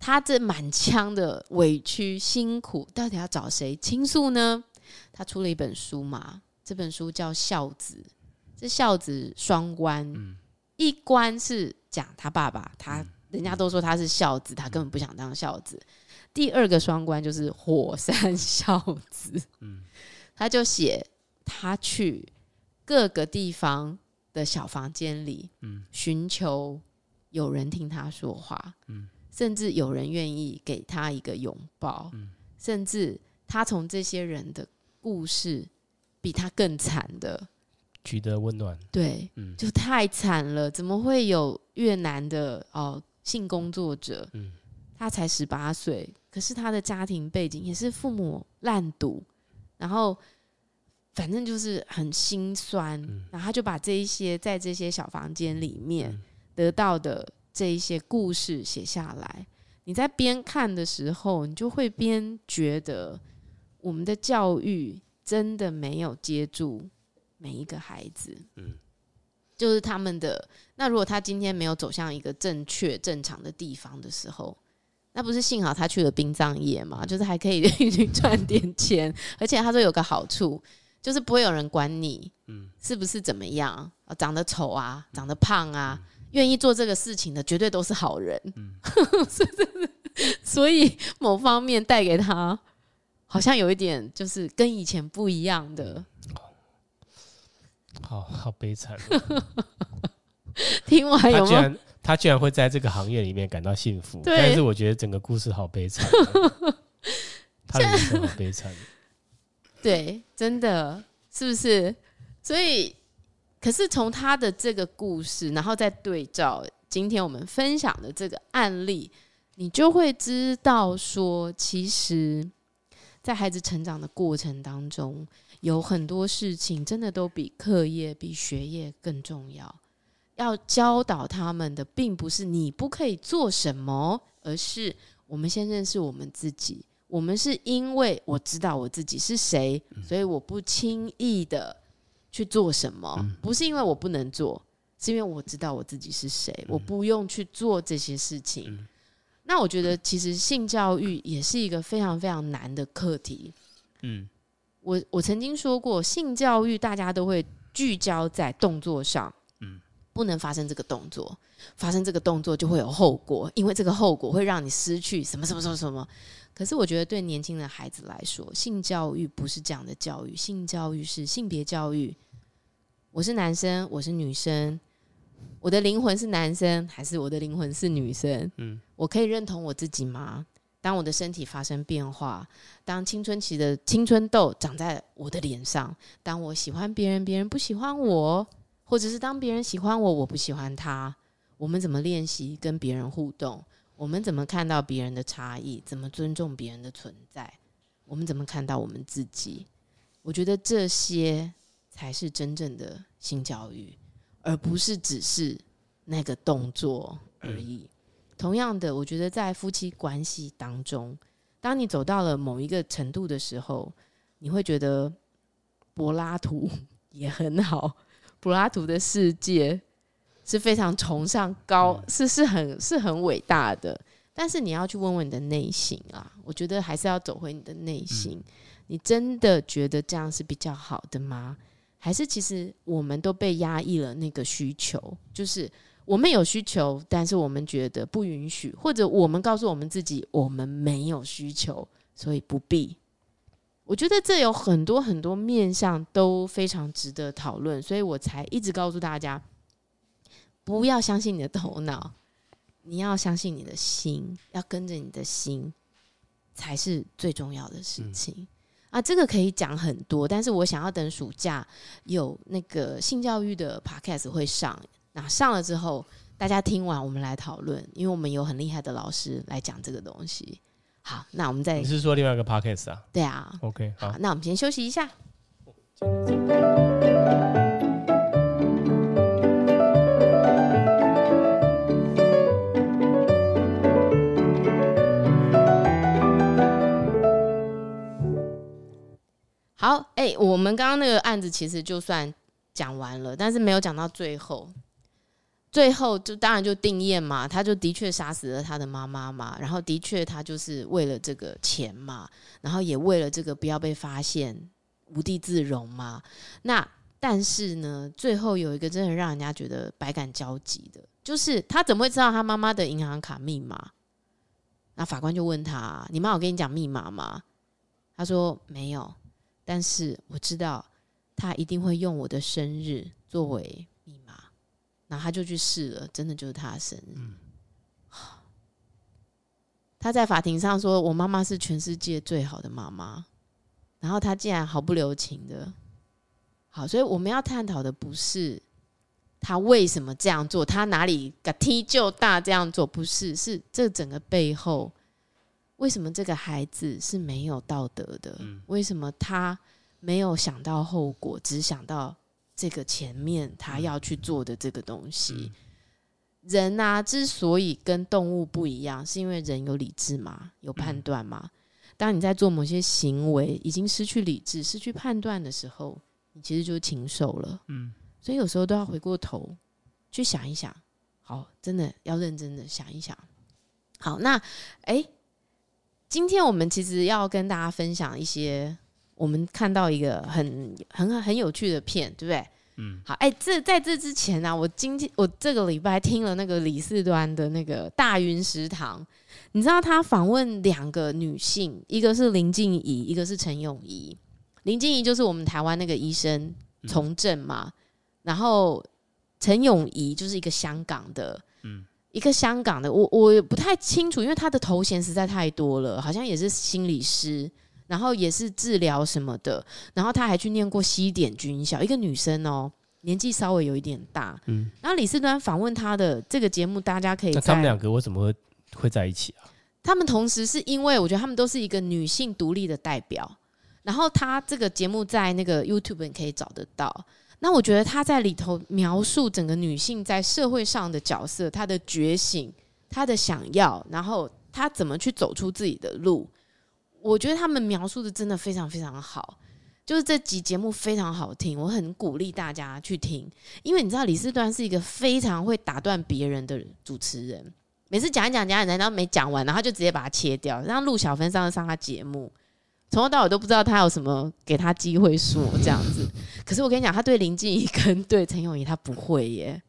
他这满腔的委屈辛苦，到底要找谁倾诉呢？他出了一本书嘛，这本书叫《孝子》，这孝子双关，嗯、一关是讲他爸爸，他人家都说他是孝子，他根本不想当孝子。第二个双关就是火山孝子，嗯、他就写他去各个地方。的小房间里，嗯，寻求有人听他说话，嗯，甚至有人愿意给他一个拥抱，嗯，甚至他从这些人的故事比他更惨的取得温暖，对，嗯，就太惨了，怎么会有越南的哦性工作者，嗯，他才十八岁，可是他的家庭背景也是父母烂赌，然后。反正就是很心酸，嗯、然后他就把这一些在这些小房间里面得到的这一些故事写下来。你在边看的时候，你就会边觉得我们的教育真的没有接住每一个孩子。嗯，就是他们的。那如果他今天没有走向一个正确正常的地方的时候，那不是幸好他去了殡葬业嘛？就是还可以 赚点钱，而且他说有个好处。就是不会有人管你，嗯，是不是怎么样？啊，长得丑啊，长得胖啊，愿意做这个事情的绝对都是好人，嗯，所以某方面带给他好像有一点，就是跟以前不一样的，好好悲惨。听完有没有？他居然他居然会在这个行业里面感到幸福，对但是我觉得整个故事好悲惨，他的人生好悲惨。对，真的是不是？所以，可是从他的这个故事，然后再对照今天我们分享的这个案例，你就会知道说，其实，在孩子成长的过程当中，有很多事情真的都比课业、比学业更重要。要教导他们的，并不是你不可以做什么，而是我们先认识我们自己。我们是因为我知道我自己是谁，所以我不轻易的去做什么。不是因为我不能做，是因为我知道我自己是谁，我不用去做这些事情。那我觉得，其实性教育也是一个非常非常难的课题。嗯，我我曾经说过，性教育大家都会聚焦在动作上，嗯，不能发生这个动作，发生这个动作就会有后果，因为这个后果会让你失去什么什么什么什么。可是我觉得对年轻的孩子来说，性教育不是这样的教育，性教育是性别教育。我是男生，我是女生，我的灵魂是男生还是我的灵魂是女生？嗯，我可以认同我自己吗？当我的身体发生变化，当青春期的青春痘长在我的脸上，当我喜欢别人，别人不喜欢我，或者是当别人喜欢我，我不喜欢他，我们怎么练习跟别人互动？我们怎么看到别人的差异？怎么尊重别人的存在？我们怎么看到我们自己？我觉得这些才是真正的性教育，而不是只是那个动作而已。同样的，我觉得在夫妻关系当中，当你走到了某一个程度的时候，你会觉得柏拉图 也很好。柏拉图的世界是非常崇尚高，是是很是很伟大的。但是你要去问问你的内心啊，我觉得还是要走回你的内心。你真的觉得这样是比较好的吗？还是其实我们都被压抑了那个需求，就是。我们有需求，但是我们觉得不允许，或者我们告诉我们自己，我们没有需求，所以不必。我觉得这有很多很多面向都非常值得讨论，所以我才一直告诉大家，不要相信你的头脑，你要相信你的心，要跟着你的心，才是最重要的事情。嗯。啊，这个可以讲很多，但是我想要等暑假有那个性教育的 podcast 会上。那上了之后，大家听完我们来讨论，因为我们有很厉害的老师来讲这个东西。好，那我们再，你是说另外一个 podcast 啊？对啊。OK，好，好，那我们先休息一下。好，哎、我们刚刚那个案子其实就算讲完了，但是没有讲到最后。最后就当然就定谳嘛，他就的确杀死了他的妈妈嘛，然后的确他就是为了这个钱嘛，然后也为了这个不要被发现，无地自容嘛。那但是呢，最后有一个真的让人家觉得百感交集的，就是他怎么会知道他妈妈的银行卡密码？那法官就问他：“你妈有跟你讲密码吗？”他说：“没有，但是我知道他一定会用我的生日作为密码。”然后他就去试了，真的就是他的生日。嗯。他在法庭上说：“我妈妈是全世界最好的妈妈。”然后他竟然毫不留情的，好，所以我们要探讨的不是他为什么这样做，他哪里个踢就大这样做，不是，是这整个背后，为什么这个孩子是没有道德的？为什么他没有想到后果，只想到？这个前面他要去做的这个东西，人啊，之所以跟动物不一样，是因为人有理智嘛，有判断嘛。当你在做某些行为已经失去理智、失去判断的时候，你其实就是禽兽了。嗯，所以有时候都要回过头去想一想。好，真的要认真的想一想。好，那哎，今天我们其实要跟大家分享一些。我们看到一个很很很有趣的片，对不对？嗯，好，哎，这在这之前呢、啊，我今天我这个礼拜听了那个李四端的那个大云食堂，你知道他访问两个女性，一个是林静怡，一个是陈永仪。林静怡就是我们台湾那个医生从政嘛，嗯、然后陈永仪就是一个香港的，嗯，一个香港的，我我不太清楚，因为他的头衔实在太多了，好像也是心理师。然后也是治疗什么的，然后他还去念过西点军校，一个女生哦，年纪稍微有一点大。嗯，然后李四端访问他的这个节目，大家可以。那他们两个为什么会会在一起啊？他们同时是因为我觉得他们都是一个女性独立的代表。然后他这个节目在那个 YouTube 你可以找得到。那我觉得他在里头描述整个女性在社会上的角色，她的觉醒，她的想要，然后她怎么去走出自己的路。我觉得他们描述的真的非常非常好，就是这集节目非常好听，我很鼓励大家去听，因为你知道李四端是一个非常会打断别人的主持人，每次讲一讲讲一讲，然后没讲完，然后就直接把它切掉，让陆小芬上上他节目，从头到尾都不知道他有什么给他机会说这样子。可是我跟你讲，他对林静怡跟对陈永仪他不会耶，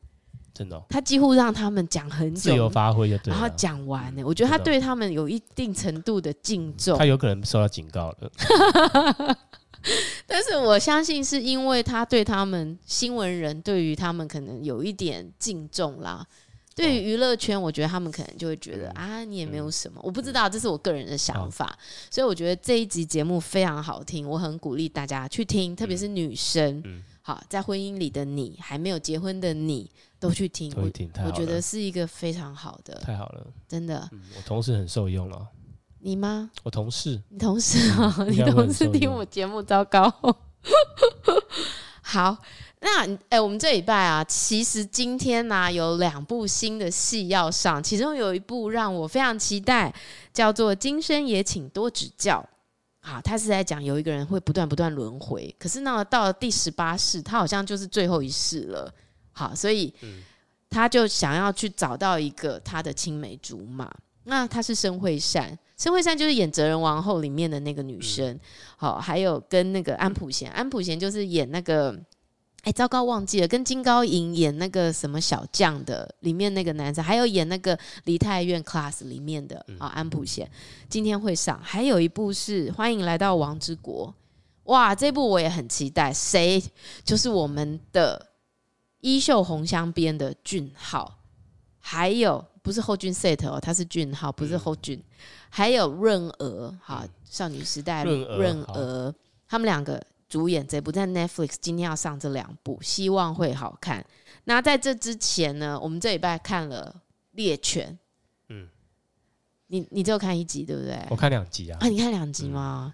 真的、哦，他几乎让他们讲很久，自由发挥就对，然后讲完呢，我觉得他对他们有一定程度的敬重，他有可能受到警告了。但是我相信是因为他对他们新闻人对于他们可能有一点敬重啦。对于娱乐圈，我觉得他们可能就会觉得、嗯、啊，你也没有什么，我不知道，这是我个人的想法。嗯、所以我觉得这一集节目非常好听，我很鼓励大家去听，特别是女生。嗯、好，在婚姻里的你，还没有结婚的你，都去听。我我觉得是一个非常好的，太好了，真的。嗯、我同事很受用了。你吗？我同事，你同事啊？嗯、你同事听我节目，糟糕。好。那哎、欸，我们这礼拜啊，其实今天呢、啊、有两部新的戏要上，其中有一部让我非常期待，叫做《今生也请多指教》。好，他是在讲有一个人会不断不断轮回，可是呢，到了第十八世，他好像就是最后一世了。好，所以他就想要去找到一个他的青梅竹马。那他是申惠善，申惠善就是演《哲人王后》里面的那个女生。好，还有跟那个安普贤，安普贤就是演那个。哎、欸，糟糕，忘记了跟金高银演那个什么小将的里面那个男生，还有演那个梨泰院 Class 里面的啊、哦、安普贤，今天会上。还有一部是欢迎来到王之国，哇，这部我也很期待。谁？就是我们的衣袖红镶边的俊浩，还有不是后俊 Set 哦，他是俊浩，不是后俊。嗯、还有润娥，哈，少女时代润润娥，他们两个。主演这部在 Netflix，今天要上这两部，希望会好看。那在这之前呢，我们这礼拜看了《猎犬》。嗯，你你只有看一集对不对？我看两集啊。啊，你看两集吗？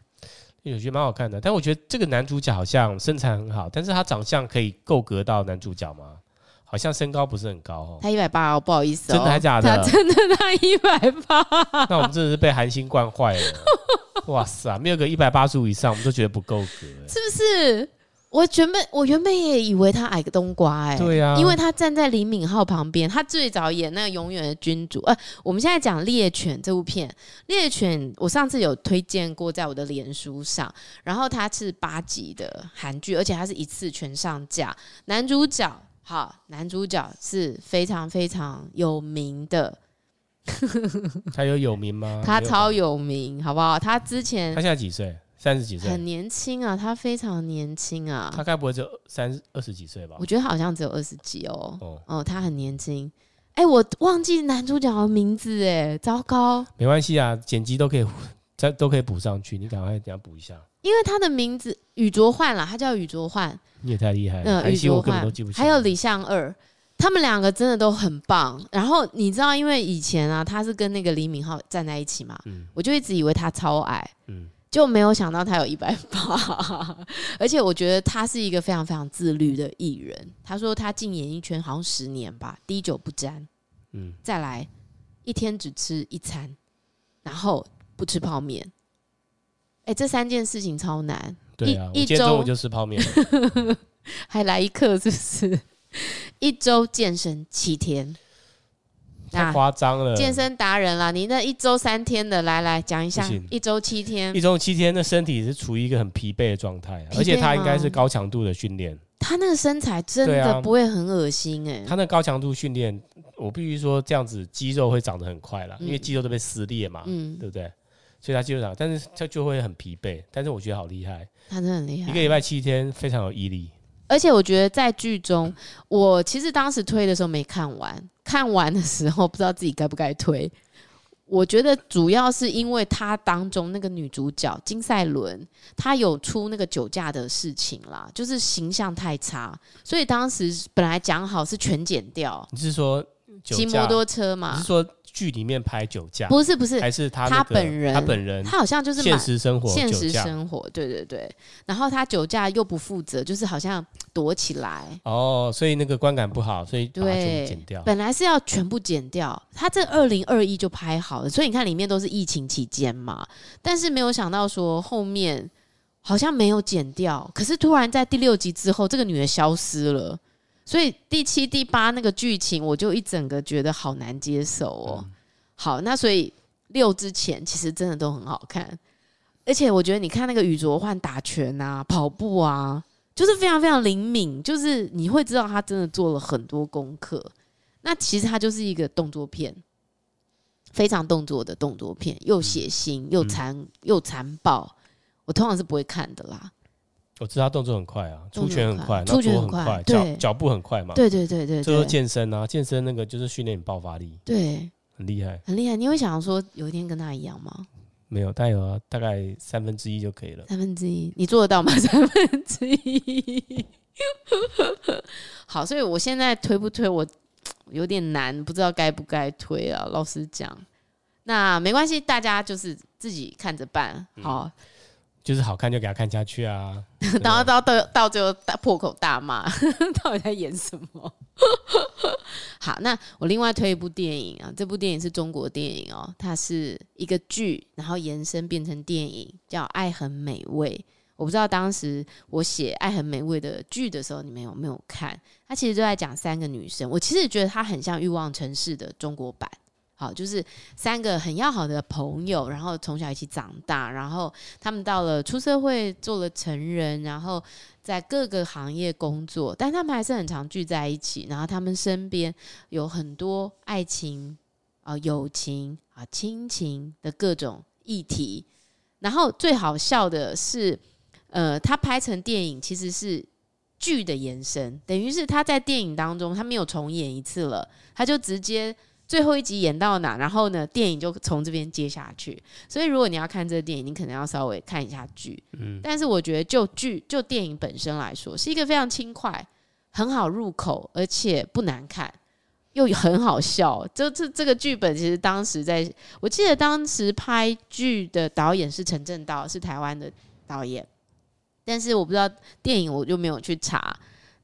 我、嗯、觉得蛮好看的，但我觉得这个男主角好像身材很好，但是他长相可以够格到男主角吗？好像身高不是很高哦。他一百八哦，不好意思、哦，真的还假的？他真的他一百八。那我们真的是被韩星惯坏了。哇塞，没有个一百八十五以上，我们都觉得不够格，是不是？我原本我原本也以为他矮个冬瓜哎、欸，对呀、啊，因为他站在李敏镐旁边，他最早演那个永远的君主。呃，我们现在讲《猎犬》这部片，《猎犬》我上次有推荐过在我的脸书上，然后它是八集的韩剧，而且它是一次全上架。男主角好，男主角是非常非常有名的。他有有名吗？他超有名，好不好？他之前他现在几岁？三十几岁？很年轻啊，他非常年轻啊。他该不会只有三二十几岁吧？我觉得好像只有二十几哦。哦，哦，他很年轻。哎、欸，我忘记男主角的名字，哎，糟糕。没关系啊，剪辑都可以，再 都可以补上去。你赶快等下补一下。因为他的名字宇卓焕了，他叫宇卓焕。你也太厉害了，宇卓焕。还有李相二。他们两个真的都很棒，然后你知道，因为以前啊，他是跟那个李敏镐站在一起嘛，嗯、我就一直以为他超矮，嗯、就没有想到他有一百八，而且我觉得他是一个非常非常自律的艺人。他说他进演艺圈好像十年吧，滴酒不沾，嗯、再来一天只吃一餐，然后不吃泡面，哎，这三件事情超难。对啊，一周我就吃泡面，还来一客是不是？一周健身七天，太夸张了！健身达人啦，你那一周三天的，来来讲一下。一周七天，一周七天，那身体是处于一个很疲惫的状态，而且他应该是高强度的训练。他那个身材真的不会很恶心哎、欸。他那高强度训练，我必须说这样子肌肉会长得很快啦，嗯、因为肌肉都被撕裂嘛，嗯，对不对？所以他肌肉长，但是他就会很疲惫。但是我觉得好厉害，他真的很厉害，一个礼拜七天非常有毅力。而且我觉得在剧中，我其实当时推的时候没看完，看完的时候不知道自己该不该推。我觉得主要是因为他当中那个女主角金赛纶，她有出那个酒驾的事情啦，就是形象太差，所以当时本来讲好是全剪掉。你是说骑摩托车嘛？你是说？剧里面拍酒驾，不是不是，还是他他本人，他本人，他好像就是现实生活，现实生活，对对对。然后他酒驾又不负责，就是好像躲起来。哦，所以那个观感不好，所以把它全部剪掉。本来是要全部剪掉，他这二零二一就拍好了，所以你看里面都是疫情期间嘛。但是没有想到说后面好像没有剪掉，可是突然在第六集之后，这个女的消失了。所以第七、第八那个剧情，我就一整个觉得好难接受哦。嗯、好，那所以六之前其实真的都很好看。而且我觉得你看那个宇卓焕打拳啊、跑步啊，就是非常非常灵敏，就是你会知道他真的做了很多功课。那其实他就是一个动作片，非常动作的动作片，又血腥又残、嗯、又残暴。我通常是不会看的啦。我知道他动作很快啊，出拳很快，出拳很快，脚脚步很快嘛。对对对对，就是健身啊，健身那个就是训练你爆发力，对，很厉害，很厉害。你会想说有一天跟他一样吗？没有，但有啊，大概三分之一就可以了。三分之一，你做得到吗？三分之一。好，所以我现在推不推我有点难，不知道该不该推啊。老实讲，那没关系，大家就是自己看着办。好。嗯就是好看就给他看下去啊，然后到到到最后大破口大骂，到底在演什么？好，那我另外推一部电影啊，这部电影是中国电影哦，它是一个剧，然后延伸变成电影，叫《爱很美味》。我不知道当时我写《爱很美味》的剧的时候，你们有没有看？它其实就在讲三个女生，我其实觉得它很像《欲望城市》的中国版。好，就是三个很要好的朋友，然后从小一起长大，然后他们到了出社会做了成人，然后在各个行业工作，但他们还是很常聚在一起。然后他们身边有很多爱情啊、友情啊、亲情的各种议题。然后最好笑的是，呃，他拍成电影其实是剧的延伸，等于是他在电影当中他没有重演一次了，他就直接。最后一集演到哪，然后呢，电影就从这边接下去。所以如果你要看这个电影，你可能要稍微看一下剧。嗯，但是我觉得就剧就电影本身来说，是一个非常轻快、很好入口，而且不难看，又很好笑。就这这个剧本，其实当时在我记得当时拍剧的导演是陈正道，是台湾的导演。但是我不知道电影，我就没有去查。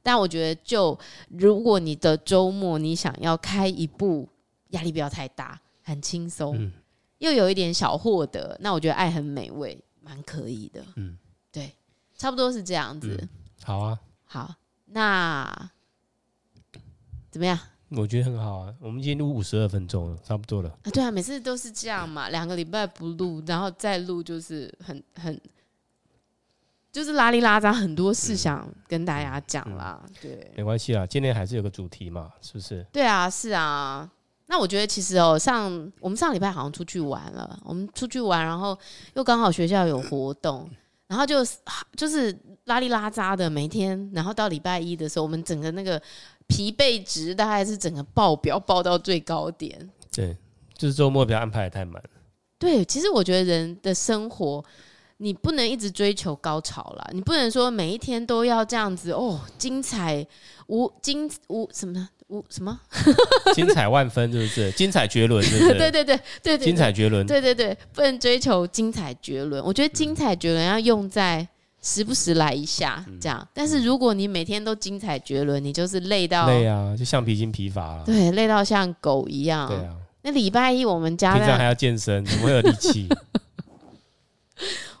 但我觉得，就如果你的周末你想要开一部。压力不要太大，很轻松，嗯、又有一点小获得，那我觉得爱很美味，蛮可以的。嗯，对，差不多是这样子。嗯、好啊，好，那怎么样？我觉得很好啊。我们已经录五十二分钟了，差不多了。啊，对啊，每次都是这样嘛，两个礼拜不录，然后再录就是很很，就是拉里拉杂，很多事想跟大家讲啦。嗯、对，没关系啊，今天还是有个主题嘛，是不是？对啊，是啊。那我觉得其实哦，上我们上礼拜好像出去玩了，我们出去玩，然后又刚好学校有活动，然后就就是拉里拉扎的每天，然后到礼拜一的时候，我们整个那个疲惫值大概是整个爆表爆到最高点。对，就是周末不要安排得太满。对，其实我觉得人的生活，你不能一直追求高潮啦，你不能说每一天都要这样子哦，精彩无精无什么呢？什么？精彩万分，是不是？精彩绝伦，是不是？对对对对对，精彩绝伦，对对对，不能追求精彩绝伦。我觉得精彩绝伦要用在时不时来一下这样。但是如果你每天都精彩绝伦，你就是累到累啊，就橡皮筋疲乏了。对，累到像狗一样。对啊。那礼拜一我们家平常还要健身，怎么会有力气？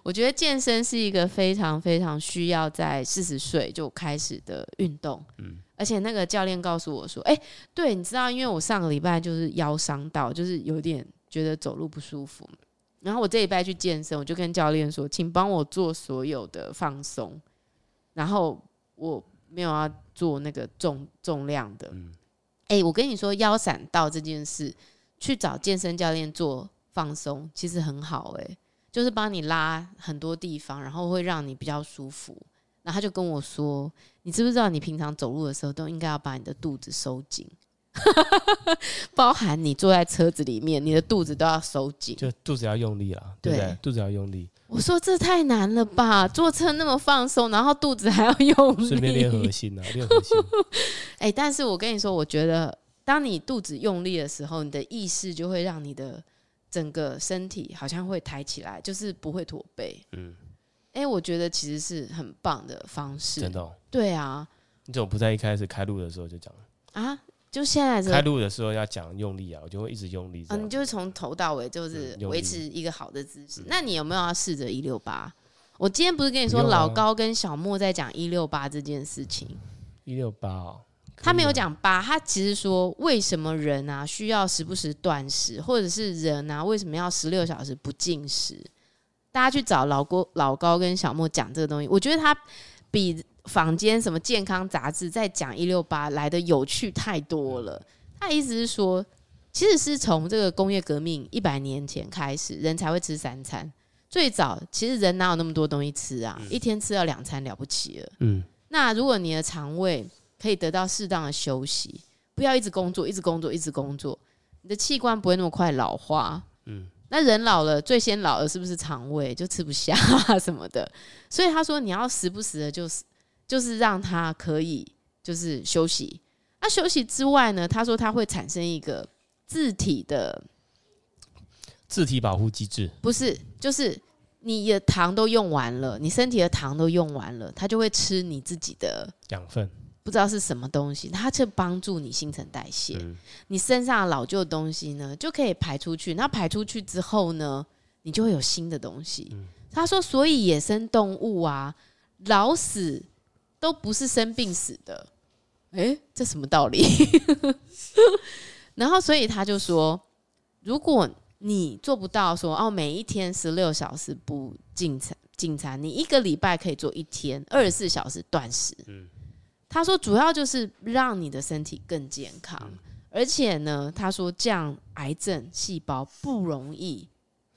我觉得健身是一个非常非常需要在四十岁就开始的运动。嗯。而且那个教练告诉我说：“哎、欸，对，你知道，因为我上个礼拜就是腰伤到，就是有点觉得走路不舒服。然后我这礼拜去健身，我就跟教练说，请帮我做所有的放松。然后我没有要做那个重重量的。哎、欸，我跟你说，腰闪到这件事，去找健身教练做放松，其实很好、欸。哎，就是帮你拉很多地方，然后会让你比较舒服。”然后他就跟我说：“你知不知道，你平常走路的时候都应该要把你的肚子收紧，包含你坐在车子里面，你的肚子都要收紧，就肚子要用力了，对不对？肚子要用力。”我说：“这太难了吧？坐车那么放松，然后肚子还要用力，顺便练核心啊，练核心。哎，但是我跟你说，我觉得当你肚子用力的时候，你的意识就会让你的整个身体好像会抬起来，就是不会驼背。嗯。”哎、欸，我觉得其实是很棒的方式。真的、哦？对啊。你怎么不在一开始开录的时候就讲啊？就现在开录的时候要讲用力啊，我就会一直用力。啊，你就是从头到尾就是维持一个好的姿势。嗯、那你有没有要试着一六八？我今天不是跟你说老高跟小莫在讲一六八这件事情？一六八哦，他没有讲八，他其实说为什么人啊需要时不时断食，或者是人啊为什么要十六小时不进食？大家去找老郭、老高跟小莫讲这个东西，我觉得他比坊间什么健康杂志在讲一六八来的有趣太多了。他的意思是说，其实是从这个工业革命一百年前开始，人才会吃三餐。最早其实人哪有那么多东西吃啊？一天吃到两餐了不起了。嗯，那如果你的肠胃可以得到适当的休息，不要一直工作，一直工作，一直工作，你的器官不会那么快老化。嗯，那人老了，最先老的是不是肠胃？就吃不下什么的。所以他说，你要时不时的，就是就是让他可以就是休息。那休息之外呢？他说他会产生一个自体的自体保护机制，不是，就是你的糖都用完了，你身体的糖都用完了，它就会吃你自己的养分。不知道是什么东西，它就帮助你新陈代谢，嗯、你身上老旧的东西呢就可以排出去。那排出去之后呢，你就会有新的东西。嗯、他说，所以野生动物啊，老死都不是生病死的。诶、欸，这什么道理？然后，所以他就说，如果你做不到说哦，每一天十六小时不进餐进餐，你一个礼拜可以做一天二十四小时断食。嗯他说，主要就是让你的身体更健康，嗯、而且呢，他说这样癌症细胞不容易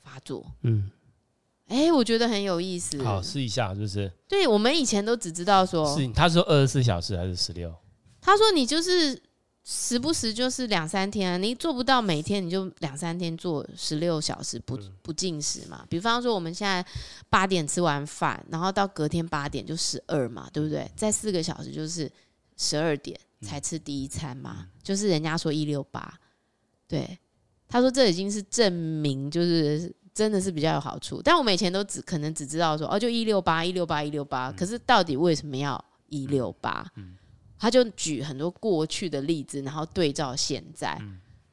发作。嗯，哎、欸，我觉得很有意思。好，试一下，是不是对，我们以前都只知道说，是他说二十四小时还是十六？他说你就是。时不时就是两三天啊，你做不到每天，你就两三天做十六小时不不进食嘛。比方说我们现在八点吃完饭，然后到隔天八点就十二嘛，对不对？再四个小时就是十二点才吃第一餐嘛，就是人家说一六八，对，他说这已经是证明，就是真的是比较有好处。但我们以前都只可能只知道说哦，就一六八一六八一六八，可是到底为什么要一六八？他就举很多过去的例子，然后对照现在。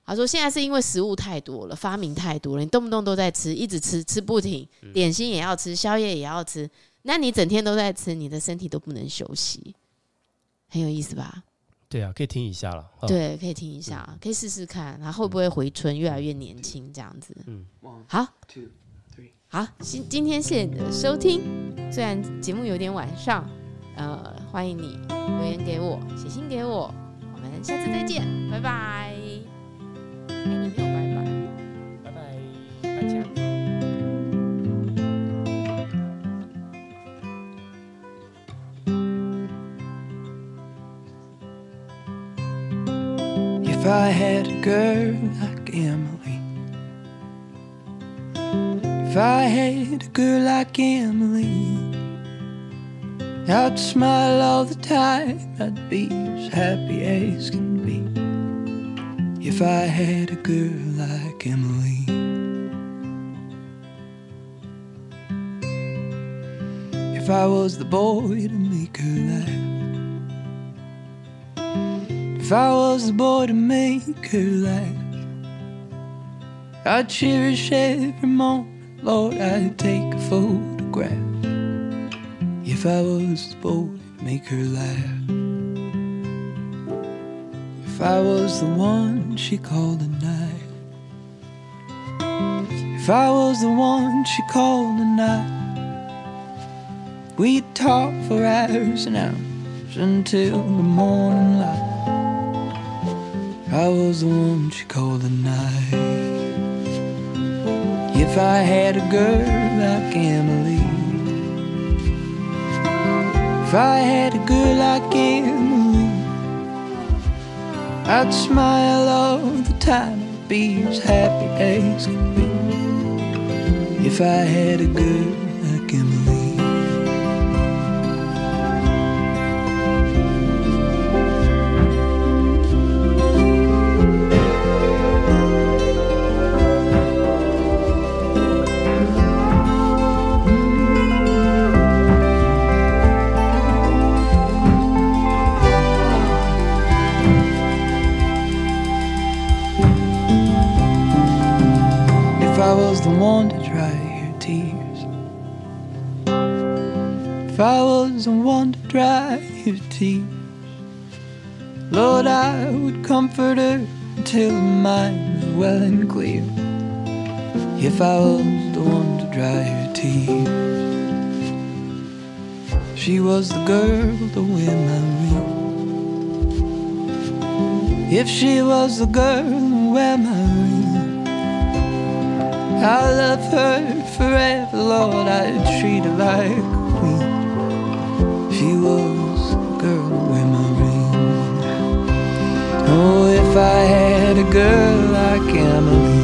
他说现在是因为食物太多了，发明太多了，你动不动都在吃，一直吃，吃不停，点心也要吃，宵夜也要吃。那你整天都在吃，你的身体都不能休息，很有意思吧？对啊，可以听一下了。对，可以听一下，可以试试看，他会不会回春，越来越年轻这样子。嗯，好，好，今今天谢谢你的收听，虽然节目有点晚上。呃，欢迎你留言给我，写信给我，我们下次再见，拜拜。哎，你没有拜拜，拜拜，拜拜。If I had a girl like Emily, if I had a girl like Emily. I'd smile all the time, I'd be as happy as can be. If I had a girl like Emily. If I was the boy to make her laugh. If I was the boy to make her laugh. I'd cherish every moment, Lord, I'd take a photograph. If I was the boy, make her laugh. If I was the one she called a night. If I was the one she called a night. We'd talk for hours and hours until the morning light. I was the one she called a night. If I had a girl like Emily. If I had a girl like Emily, I'd smile all the time, I'd be as happy as could be. If I had a girl mind was well and clear. If I was the one to dry her tears, she was the girl to wear my ring. If she was the girl to wear my ring, I'll love her forever, Lord. I'd treat her like a queen. She was the girl to wear my ring. Oh, if I had a girl like Emily.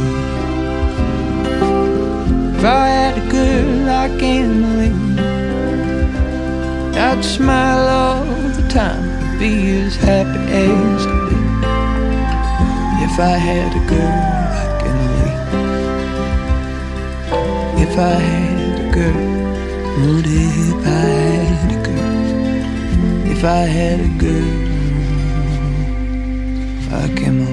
If I had a girl like Emily, I'd smile all the time, be as happy as could be. If I had a girl like Emily, if I had a girl, would if I had a girl, if I had a girl Fuck him